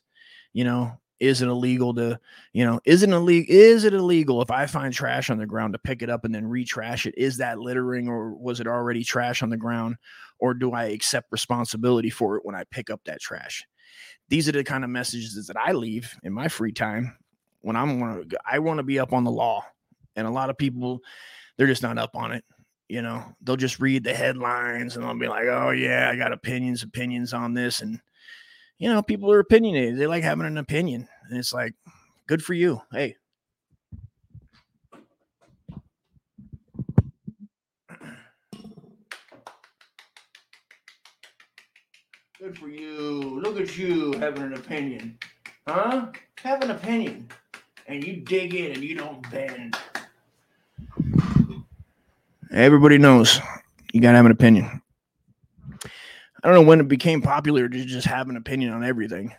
S1: You know, is it illegal to, you know, is it illegal? Is it illegal if I find trash on the ground to pick it up and then retrash it? Is that littering or was it already trash on the ground? Or do I accept responsibility for it when I pick up that trash? These are the kind of messages that I leave in my free time when I'm want to I want to be up on the law. And a lot of people, they're just not up on it. You know, they'll just read the headlines and they'll be like, oh yeah, I got opinions, opinions on this. And you know, people are opinionated. They like having an opinion. And it's like, good for you. Hey. Good for you. Look at you having an opinion. Huh? Have an opinion. And you dig in and you don't bend. Everybody knows you got to have an opinion. I don't know when it became popular to just have an opinion on everything.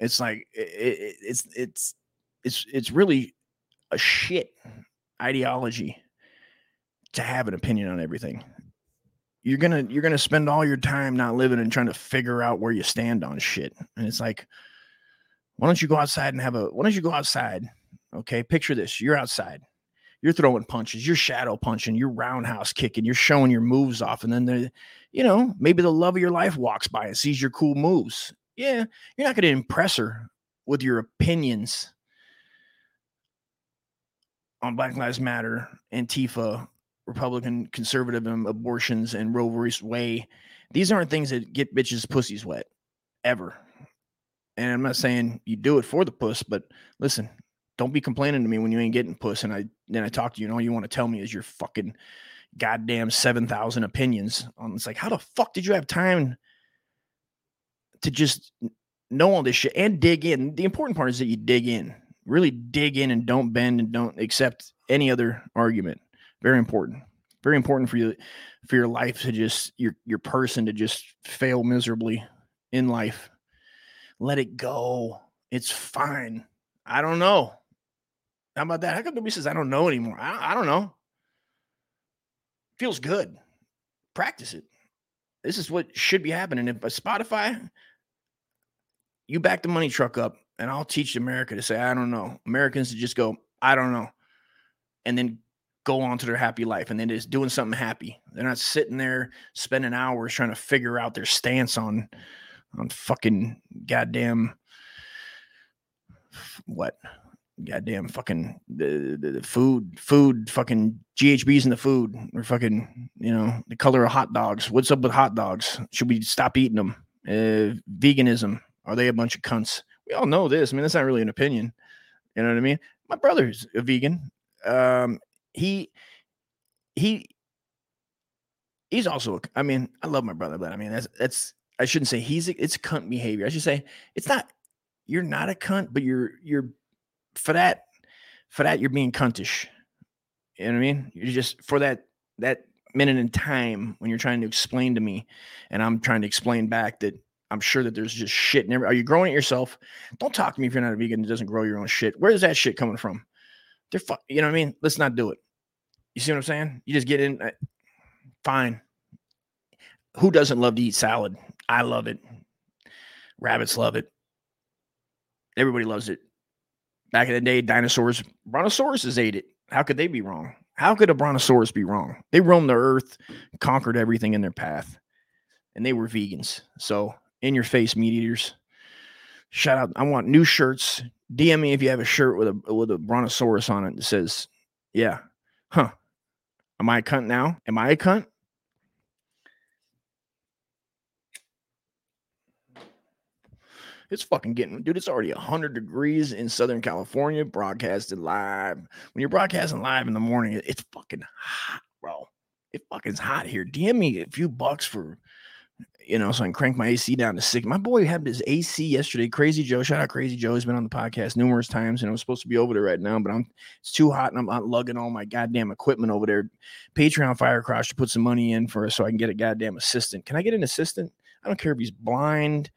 S1: It's like it, it, it's it's it's it's really a shit ideology to have an opinion on everything. You're gonna you're gonna spend all your time not living and trying to figure out where you stand on shit. And it's like, why don't you go outside and have a why don't you go outside? Okay, picture this. You're outside you're throwing punches, you're shadow punching, you're roundhouse kicking, you're showing your moves off, and then the, you know, maybe the love of your life walks by and sees your cool moves. Yeah, you're not going to impress her with your opinions on Black Lives Matter, Antifa, Republican conservative abortions, and Roe vs. Wade. These aren't things that get bitches' pussies wet, ever. And I'm not saying you do it for the puss, but listen, don't be complaining to me when you ain't getting puss. And I then I talk to you, and all you want to tell me is your fucking goddamn seven thousand opinions. On it's like, how the fuck did you have time to just know all this shit and dig in? The important part is that you dig in, really dig in, and don't bend and don't accept any other argument. Very important. Very important for you for your life to just your your person to just fail miserably in life. Let it go. It's fine. I don't know. How about that? How come nobody says I don't know anymore? I, I don't know. Feels good. Practice it. This is what should be happening. If a Spotify, you back the money truck up, and I'll teach America to say, I don't know. Americans to just go, I don't know. And then go on to their happy life and then just doing something happy. They're not sitting there spending hours trying to figure out their stance on on fucking goddamn what goddamn fucking the, the, the, food food fucking ghbs in the food or fucking you know the color of hot dogs. What's up with hot dogs? Should we stop eating them uh, veganism. Are they a bunch of cunts? We all know this. I mean that's not really an opinion. You know what i mean? My brother's a vegan. Um he he he's also i mean i love my brother but i mean that's that's i shouldn't say he's it's cunt behavior. I should say it's not you're not a cunt but you're you're for that for that you're being cuntish you know what i mean you're just for that that minute in time when you're trying to explain to me and i'm trying to explain back that i'm sure that there's just shit never are you growing it yourself don't talk to me if you're not a vegan that doesn't grow your own shit where's that shit coming from they're fu- you know what I mean? Let's not do it. You see what I'm saying? You just get in. Uh, fine. Who doesn't love to eat salad? I love it. Rabbits love it. Everybody loves it. Back in the day, dinosaurs, brontosauruses ate it. How could they be wrong? How could a brontosaurus be wrong? They roamed the earth, conquered everything in their path, and they were vegans. So, in your face, meat eaters. Shout out. I want new shirts, DM me if you have a shirt with a with a brontosaurus on it that says, "Yeah, huh? Am I a cunt now? Am I a cunt?" It's fucking getting, dude. It's already 100 degrees in Southern California, broadcasted live. When you're broadcasting live in the morning, it's fucking hot, bro. It fucking hot here. DM me a few bucks for you know, so I can crank my AC down to six. My boy had his AC yesterday. Crazy Joe, shout out Crazy Joe. He's been on the podcast numerous times, and I'm supposed to be over there right now, but I'm it's too hot, and I'm not lugging all my goddamn equipment over there. Patreon Firecrotch to put some money in for us so I can get a goddamn assistant. Can I get an assistant? I don't care if he's blind,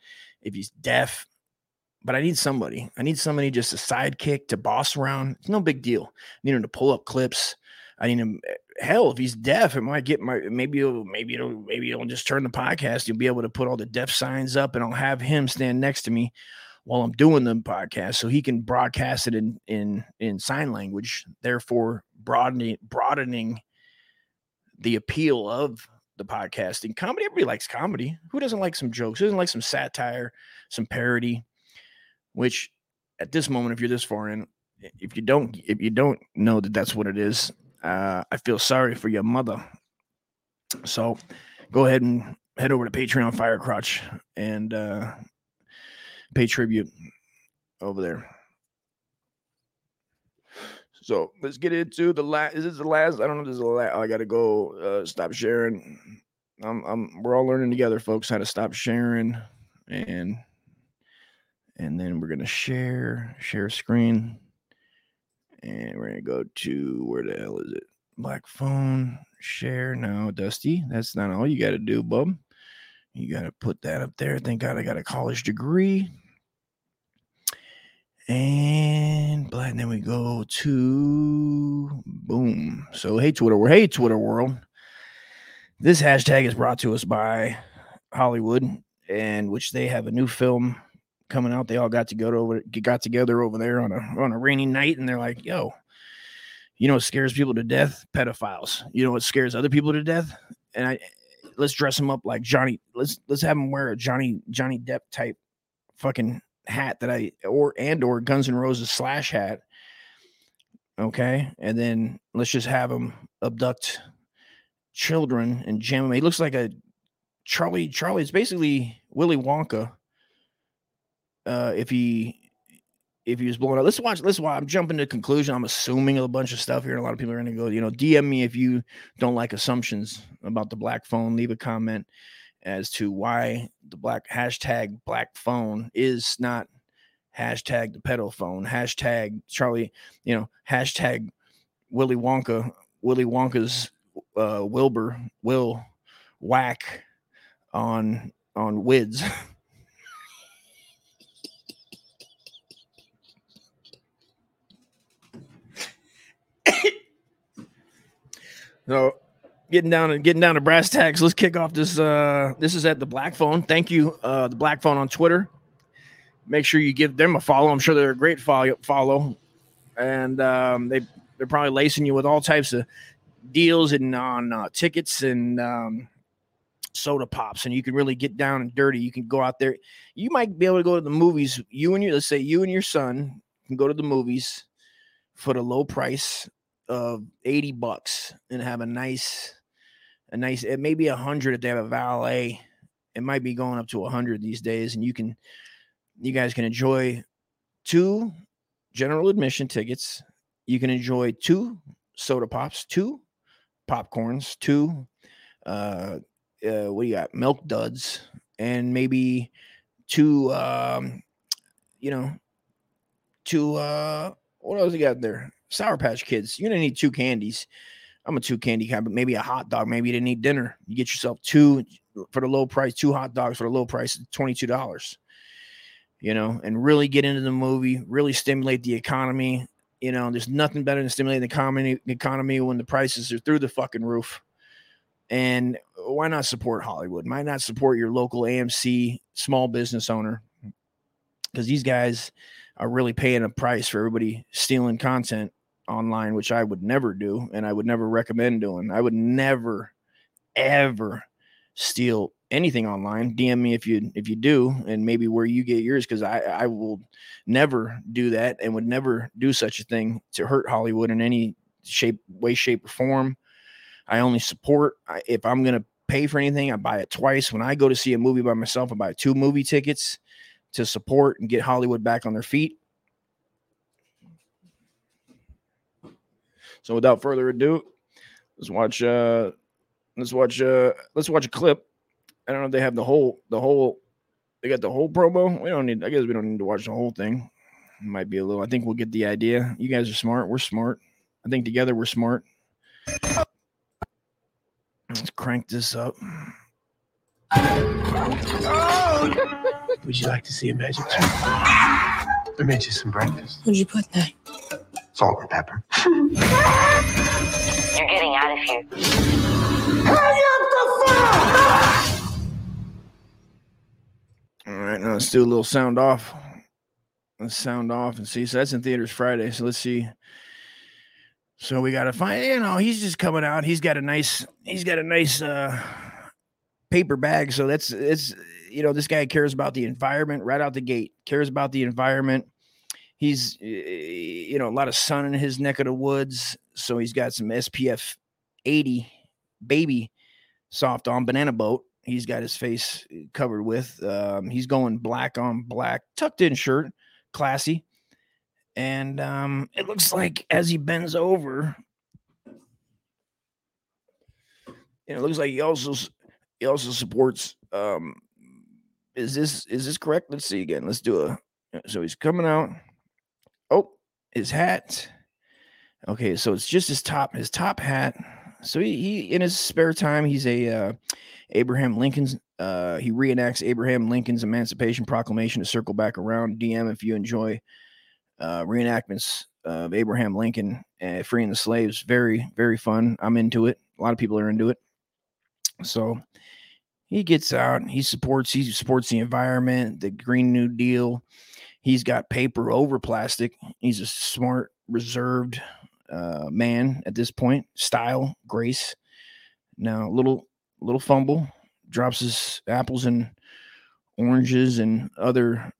S1: if he's deaf, but I need somebody. I need somebody just a sidekick to boss around. It's no big deal. I need him to pull up clips. I need him hell, if he's deaf, it might get my maybe it'll maybe it'll maybe it'll just turn the podcast. You'll be able to put all the deaf signs up, and I'll have him stand next to me while I'm doing the podcast, so he can broadcast it in in in sign language, therefore broadening broadening the appeal of the podcasting. Comedy, everybody likes comedy. Who doesn't like some jokes? Who doesn't like some satire, some parody? Which at this moment, if you're this far in, if you don't if you don't know that that's what it is, uh, I feel sorry for your mother. So go ahead and head over to Patreon Firecrotch and uh, pay tribute over there. So let's get into the last. Is this the last? I don't know. This is the last. I got to go. Uh, stop sharing. I'm, I'm. We're all learning together, folks, how to stop sharing, and and then we're gonna share share screen. And we're gonna go to where the hell is it? Black phone, share. No, Dusty, that's not all you gotta do, bub. You gotta put that up there. Thank God I got a college degree. And black, then we go to boom. So hey Twitter, world, hey Twitter world. This hashtag is brought to us by Hollywood, and which they have a new film coming out. They all got to go to over got together over there on a on a rainy night, and they're like, "Yo, you know what scares people to death? Pedophiles. You know what scares other people to death? And I let's dress them up like Johnny. Let's let's have them wear a Johnny Johnny Depp type fucking hat that I or and or Guns N' Roses slash hat. Okay, and then let's just have him abduct children and jam them. He looks like a Charlie. Charlie. It's basically Willy Wonka uh, if he if he was blown up. Let's watch. Let's watch. I'm jumping to conclusion. I'm assuming a bunch of stuff here. A lot of people are going to go, you know, DM me if you don't like assumptions about the black phone. Leave a comment as to why the black hashtag black phone is not hashtag the pedal phone. Hashtag Charlie, you know, hashtag Willy Wonka, Willy Wonka's uh, Wilbur will whack on on WIDS. So getting down and getting down to brass tacks. Let's kick off this. Uh, this is at the Black Phone. Thank you, uh, the Black Phone on Twitter. make sure you give them a follow. I'm sure they're a great follow. Follow, and um, they they're probably lacing you with all types of deals and on uh, tickets and um, soda pops, and you can really get down and dirty. You can go out there. You might be able to go to the movies. You and your let's say you and your son can go to the movies for the low price of 80 bucks and have a nice a nice it may be a hundred if they have a valet. It might be going up to a hundred these days and you can you guys can enjoy two general admission tickets. You can enjoy two soda pops two popcorns two uh, uh what do you got? Milk duds and maybe two um you know two uh what else you got there Sour Patch Kids. You're gonna need two candies. I'm a two candy guy, but maybe a hot dog. Maybe you didn't eat dinner. You get yourself two for the low price, two hot dogs for the low price of twenty-two dollars. You know, and really get into the movie, really stimulate the economy. You know, there's nothing better than stimulating the economy economy when the prices are through the fucking roof. And why not support Hollywood? Why not support your local AMC small business owner? Because these guys are really paying a price for everybody stealing content online, which I would never do and I would never recommend doing. I would never, ever steal anything online. DM me if you if you do, and maybe where you get yours, because I I will never do that and would never do such a thing to hurt Hollywood in any shape, way, shape, or form. I only support if I'm gonna pay for anything, I buy it twice. When I go to see a movie by myself, I buy two movie tickets to support and get Hollywood back on their feet. So without further ado, let's watch uh let's watch uh let's watch a clip. I don't know if they have the whole the whole they got the whole promo. We don't need I guess we don't need to watch the whole thing. It might be a little I think we'll get the idea. You guys are smart. We're smart. I think together we're smart. Let's crank this up.
S2: Would you like to see a magic trick? I made you some breakfast.
S3: Where'd you put that?
S2: Salt and pepper.
S4: You're getting out of here. Hang up the phone!
S1: All right, now let's do a little sound off. Let's sound off and see. So that's in theaters Friday. So let's see. So we gotta find, you know, he's just coming out. He's got a nice, he's got a nice uh paper bag. So that's it's you know, this guy cares about the environment right out the gate, cares about the environment. He's you know, a lot of sun in his neck of the woods. So he's got some SPF 80 baby soft on banana boat he's got his face covered with. Um, he's going black on black, tucked in shirt, classy. And um, it looks like as he bends over, it looks like he also he also supports. Um, is this is this correct? Let's see again. Let's do a. So he's coming out. Oh, his hat. Okay, so it's just his top his top hat. So he, he in his spare time he's a uh, Abraham Lincoln's. Uh, he reenacts Abraham Lincoln's Emancipation Proclamation to circle back around. DM if you enjoy uh, reenactments of Abraham Lincoln uh, freeing the slaves. Very very fun. I'm into it. A lot of people are into it. So he gets out. He supports. He supports the environment, the Green New Deal. He's got paper over plastic. He's a smart, reserved uh, man at this point. Style, grace. Now, little little fumble, drops his apples and oranges and other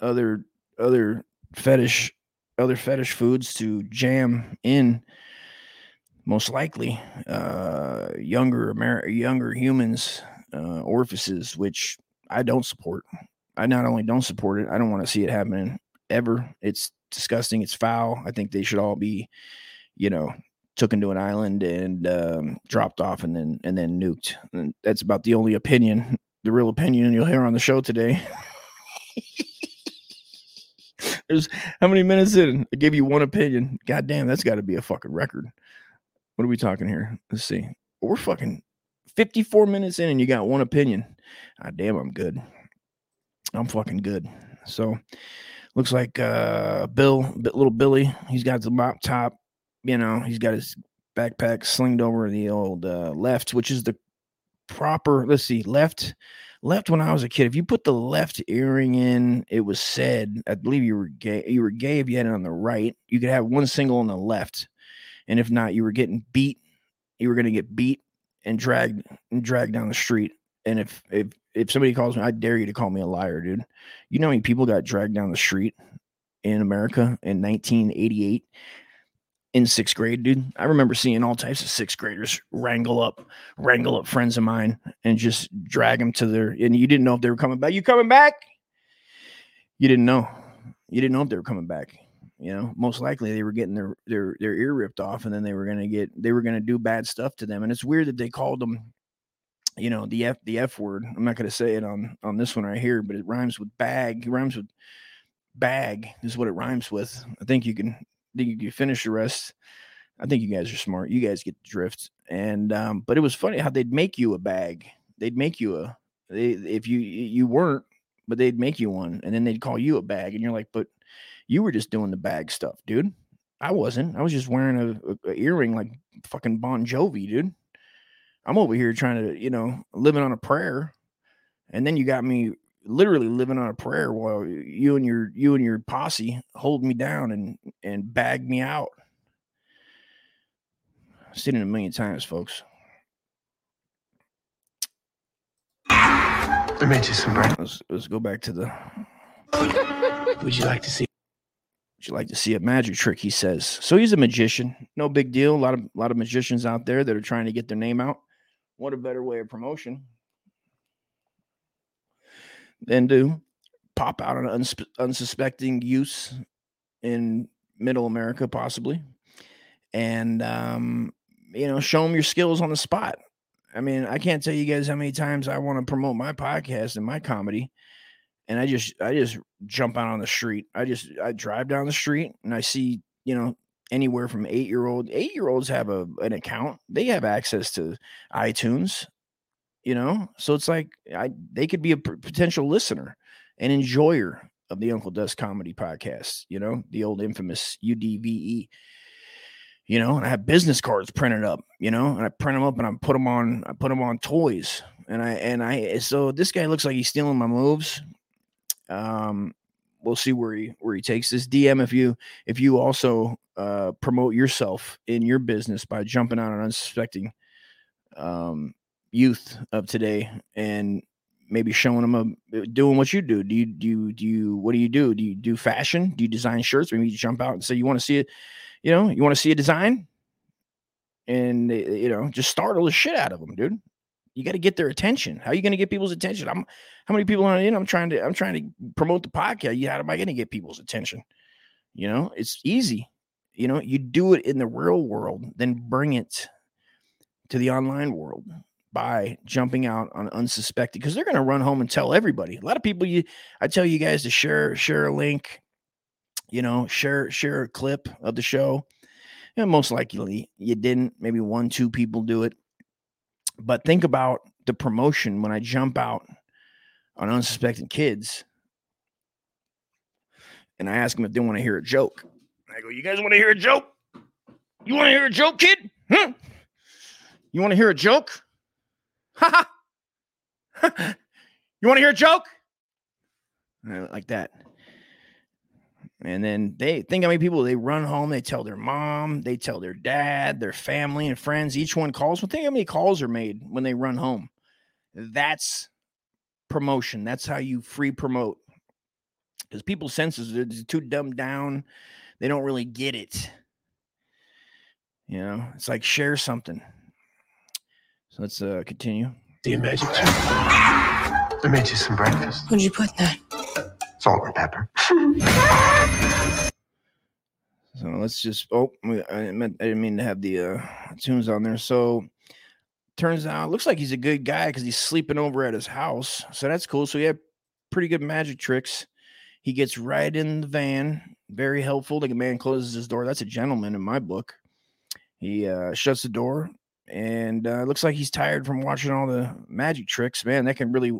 S1: other other fetish other fetish foods to jam in most likely uh younger younger humans uh orifices which I don't support. I not only don't support it, I don't want to see it happening ever. It's disgusting, it's foul. I think they should all be you know took into an island and um, dropped off and then and then nuked. And that's about the only opinion, the real opinion you'll hear on the show today. There's how many minutes in? I gave you one opinion. God damn, that's got to be a fucking record. What are we talking here? Let's see. We're fucking 54 minutes in and you got one opinion. God damn, I'm good. I'm fucking good. So looks like uh Bill, little Billy, he's got the mop top you know, he's got his backpack slinged over the old uh, left, which is the proper, let's see, left left when I was a kid. If you put the left earring in, it was said, I believe you were gay. You were gay if you had it on the right. You could have one single on the left, and if not, you were getting beat. You were going to get beat and dragged and dragged down the street. And if if if somebody calls me, I dare you to call me a liar, dude. You know how many people got dragged down the street in America in 1988 in sixth grade, dude. I remember seeing all types of sixth graders wrangle up, wrangle up friends of mine and just drag them to their. And you didn't know if they were coming back. You coming back? You didn't know. You didn't know if they were coming back. You know, most likely they were getting their their their ear ripped off, and then they were gonna get they were gonna do bad stuff to them. And it's weird that they called them, you know, the F the F word. I'm not gonna say it on on this one right here, but it rhymes with bag. It rhymes with bag is what it rhymes with. I think you can think you can finish the rest. I think you guys are smart. You guys get the drift. And um, but it was funny how they'd make you a bag. They'd make you a they if you you weren't, but they'd make you one, and then they'd call you a bag, and you're like, but you were just doing the bag stuff, dude. I wasn't. I was just wearing a, a, a earring like fucking Bon Jovi, dude. I'm over here trying to, you know, living on a prayer, and then you got me literally living on a prayer while you and your you and your posse hold me down and and bag me out. I've seen it a million times, folks.
S2: I made you some breakfast.
S1: Let's, let's go back to the.
S2: Would you like to see?
S1: Would you like to see a magic trick? He says. So he's a magician. No big deal. A lot of a lot of magicians out there that are trying to get their name out. What a better way of promotion than to pop out an unspe- unsuspecting use in middle America, possibly, and um, you know, show them your skills on the spot. I mean, I can't tell you guys how many times I want to promote my podcast and my comedy, and I just I just jump out on the street. I just I drive down the street and I see you know anywhere from eight year old eight year olds have a an account. They have access to iTunes, you know. So it's like I they could be a p- potential listener, an enjoyer of the Uncle Dust Comedy Podcast. You know, the old infamous UDVE you know, and I have business cards printed up, you know, and I print them up and I put them on, I put them on toys. And I, and I, so this guy looks like he's stealing my moves. Um, we'll see where he, where he takes this DM. If you, if you also, uh, promote yourself in your business by jumping on an unsuspecting, um, youth of today and maybe showing them a, doing what you do. Do you, do you, do you, what do you do? Do you do fashion? Do you design shirts? Maybe you jump out and say, you want to see it? You know, you want to see a design and eh, you know, just startle the shit out of them, dude. You got to get their attention. How are you going to get people's attention? I'm how many people you know, I'm trying to I'm trying to promote the podcast. How am I going to get people's attention? You know, it's easy. You know, you do it in the real world, then bring it to the online world by jumping out on unsuspected because they're going to run home and tell everybody. A lot of people you I tell you guys to share share a link, you know, share share a clip of the show. And most likely you didn't. Maybe one, two people do it. But think about the promotion when I jump out on unsuspecting kids and I ask them if they want to hear a joke. I go, You guys want to hear a joke? You want to hear a joke, kid? Huh? You want to hear a joke? Ha ha. You want to hear a joke? Like that. And then they think how many people they run home, they tell their mom, they tell their dad, their family and friends. Each one calls. Well, think how many calls are made when they run home. That's promotion. That's how you free promote. Because people's senses are too dumbed down. They don't really get it. You know, it's like share something. So let's uh continue.
S2: See a magic? I made you some breakfast.
S3: What'd you put in that?
S2: Salt and pepper.
S1: So let's just oh I meant I didn't mean to have the uh tunes on there. So turns out looks like he's a good guy because he's sleeping over at his house. So that's cool. So he had pretty good magic tricks. He gets right in the van, very helpful. Like a man closes his door. That's a gentleman in my book. He uh shuts the door and uh looks like he's tired from watching all the magic tricks. Man, that can really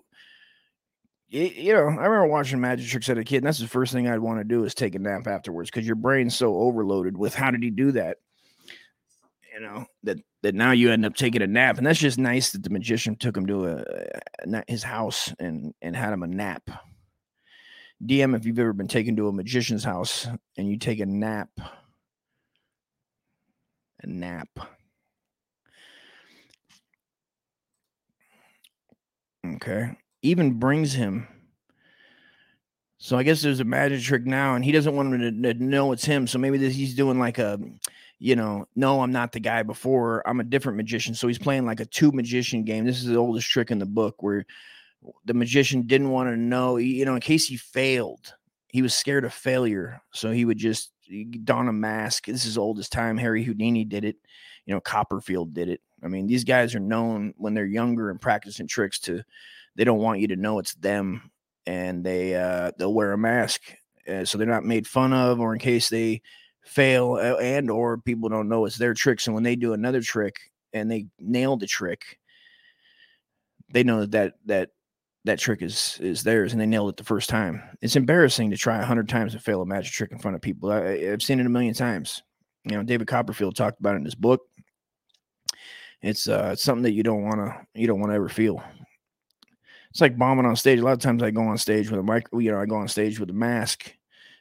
S1: you know, I remember watching magic tricks as a kid, and that's the first thing I'd want to do is take a nap afterwards because your brain's so overloaded with how did he do that? You know, that that now you end up taking a nap, and that's just nice that the magician took him to a, a his house and and had him a nap. DM, if you've ever been taken to a magician's house and you take a nap, a nap. Okay, even brings him. So I guess there's a magic trick now, and he doesn't want him to, to know it's him. So maybe this, he's doing like a you know, no, I'm not the guy before. I'm a different magician. So he's playing like a two magician game. This is the oldest trick in the book where the magician didn't want to know, you know, in case he failed, he was scared of failure. So he would just don a mask. This is oldest time. Harry Houdini did it. You know, Copperfield did it. I mean, these guys are known when they're younger and practicing tricks to, they don't want you to know it's them and they, uh, they'll wear a mask. Uh, so they're not made fun of or in case they fail and or people don't know it's their tricks and when they do another trick and they nail the trick they know that that that, that trick is is theirs and they nailed it the first time. It's embarrassing to try a hundred times and fail a magic trick in front of people. I, i've seen it a million times. You know david copperfield talked about it in his book. It's uh it's something that you don't want to you don't want to ever feel it's like bombing on stage a lot of times i go on stage with a mic you know i go on stage with a mask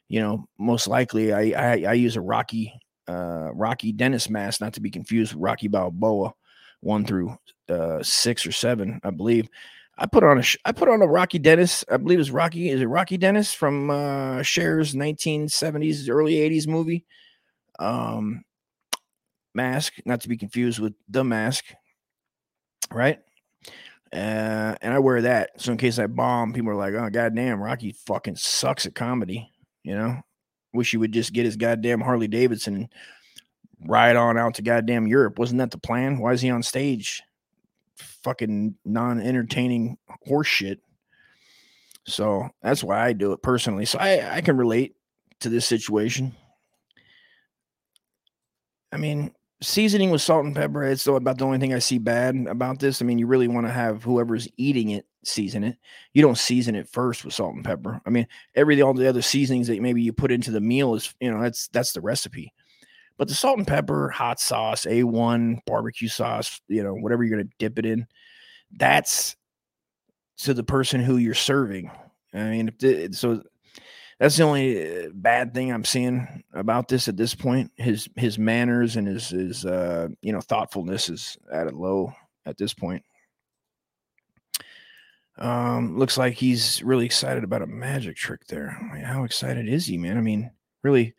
S1: you know, most likely I I, I use a Rocky uh, Rocky Dennis mask, not to be confused with Rocky Balboa, one through uh, six or seven, I believe. I put on a I put on a Rocky Dennis. I believe it's Rocky. Is it Rocky Dennis from uh, Cher's 1970s, early 80s movie? Um, mask, not to be confused with the mask, right? Uh, and I wear that so in case I bomb, people are like, "Oh, goddamn, Rocky fucking sucks at comedy." You know, wish he would just get his goddamn Harley Davidson ride on out to goddamn Europe. Wasn't that the plan? Why is he on stage? Fucking non entertaining horseshit. So that's why I do it personally. So I, I can relate to this situation. I mean, seasoning with salt and pepper, it's about the only thing I see bad about this. I mean, you really want to have whoever's eating it season it. You don't season it first with salt and pepper. I mean, every all the other seasonings that maybe you put into the meal is, you know, that's that's the recipe. But the salt and pepper, hot sauce, A1, barbecue sauce, you know, whatever you're going to dip it in, that's to the person who you're serving. I mean, so that's the only uh, bad thing I'm seeing about this at this point. His his manners and his his uh, you know thoughtfulness is at a low at this point. Um, looks like he's really excited about a magic trick there. I mean, how excited is he, man? I mean, really,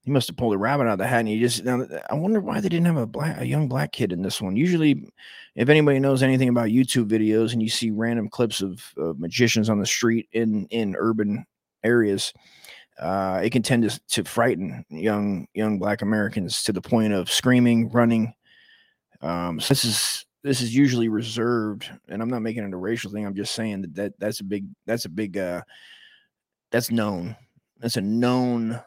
S1: he must have pulled a rabbit out of the hat. And he just now, I wonder why they didn't have a black, a young black kid in this one. Usually, if anybody knows anything about YouTube videos and you see random clips of, of magicians on the street in in urban areas, uh, it can tend to, to frighten young young black Americans to the point of screaming, running. Um, so this is this is usually reserved, and I'm not making it a racial thing. I'm just saying that, that that's a big that's a big uh, that's known. That's a known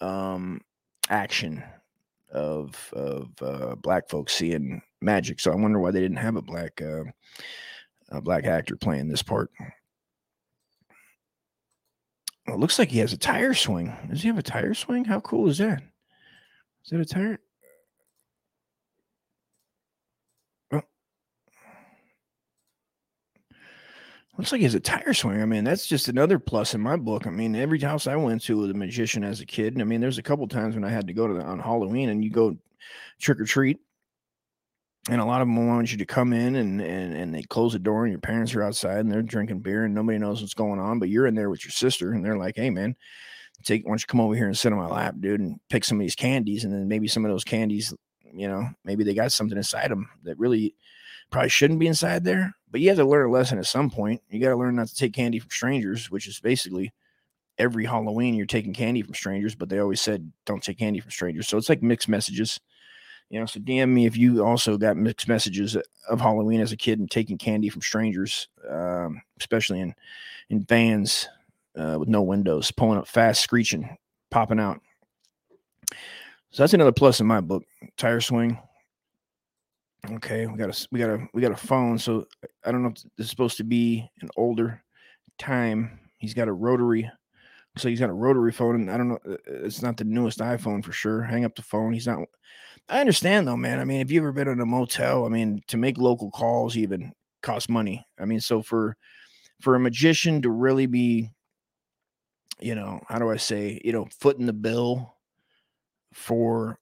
S1: um, action of of uh, black folks seeing magic. So I wonder why they didn't have a black uh, a black actor playing this part. Well, it looks like he has a tire swing. Does he have a tire swing? How cool is that? Is that a tire? Looks like he has a tire swing. I mean, that's just another plus in my book. I mean, every house I went to with a magician as a kid, I mean, there's a couple times when I had to go to the, on Halloween and you go trick or treat, and a lot of them want you to come in and, and and they close the door and your parents are outside and they're drinking beer and nobody knows what's going on, but you're in there with your sister and they're like, "Hey, man, take why don't you come over here and sit on my lap, dude, and pick some of these candies, and then maybe some of those candies, you know, maybe they got something inside them that really." probably shouldn't be inside there. But you have to learn a lesson at some point. You got to learn not to take candy from strangers, which is basically every Halloween you're taking candy from strangers. But they always said don't take candy from strangers. So it's like mixed messages. You know, so DM me if you also got mixed messages of Halloween as a kid and taking candy from strangers, um, especially in in vans uh, with no windows, pulling up fast, screeching, popping out. So that's another plus in my book. Tire swing, Okay, we got a we got a we got a phone. So I don't know if this is supposed to be an older time. He's got a rotary. So he's got a rotary phone, and I don't know. Uh, it's not the newest iPhone for sure. Hang up the phone. He's not. I understand though, man. I mean, if you ever been in a motel, I mean, to make local calls even costs money. I mean, so for for a magician to really be, you know, how do I say, you know, footing the bill for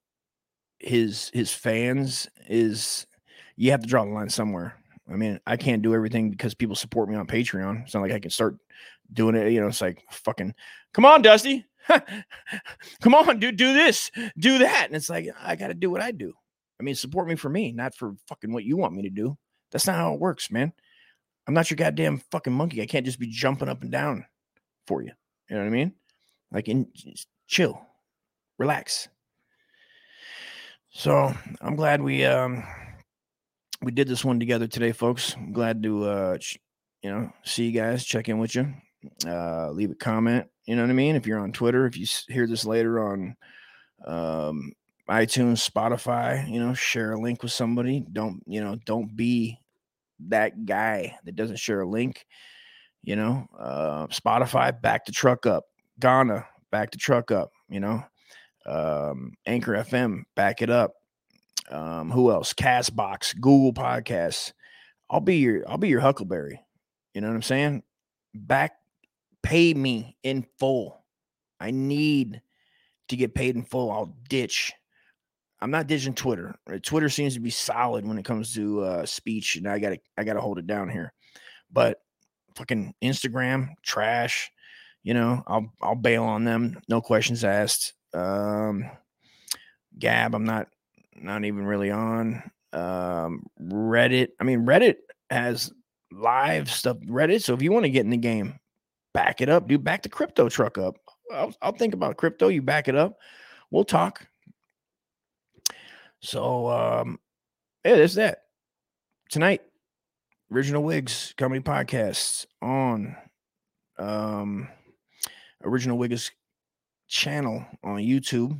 S1: his his fans is you have to draw the line somewhere. I mean, I can't do everything because people support me on Patreon. It's not like I can start doing it. You know, it's like fucking, come on, Dusty. come on, dude, do this, do that. And it's like, I got to do what I do. I mean, support me for me, not for fucking what you want me to do. That's not how it works, man. I'm not your goddamn fucking monkey. I can't just be jumping up and down for you. You know what I mean? Like, in, chill, relax. So I'm glad we um we did this one together today, folks. I'm glad to uh ch- you know see you guys, check in with you, uh leave a comment. You know what I mean? If you're on Twitter, if you hear this later on um iTunes, Spotify, you know, share a link with somebody. Don't you know? Don't be that guy that doesn't share a link. You know, uh Spotify, back the truck up. Gaana, back the truck up. You know, um, Anchor FM, back it up. Um, who else? Castbox, Google Podcasts. I'll be your I'll be your Huckleberry. You know what I'm saying? Back pay me in full. I need to get paid in full. I'll ditch. I'm not ditching Twitter. Twitter seems to be solid when it comes to uh, speech, and I gotta I gotta hold it down here. But fucking Instagram trash. You know, I'll I'll bail on them. No questions asked. Um, Gab, I'm not not even really on. Um, Reddit. I mean, Reddit has live stuff. Reddit. So if you want to get in the game, back it up. Do back the crypto truck up. I'll, I'll think about crypto. You back it up. We'll talk. So um, yeah, that's that. Tonight, original wigs comedy podcasts on um original wigs channel on YouTube.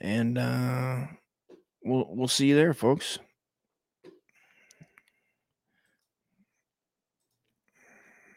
S1: And uh we'll we'll see you there, folks.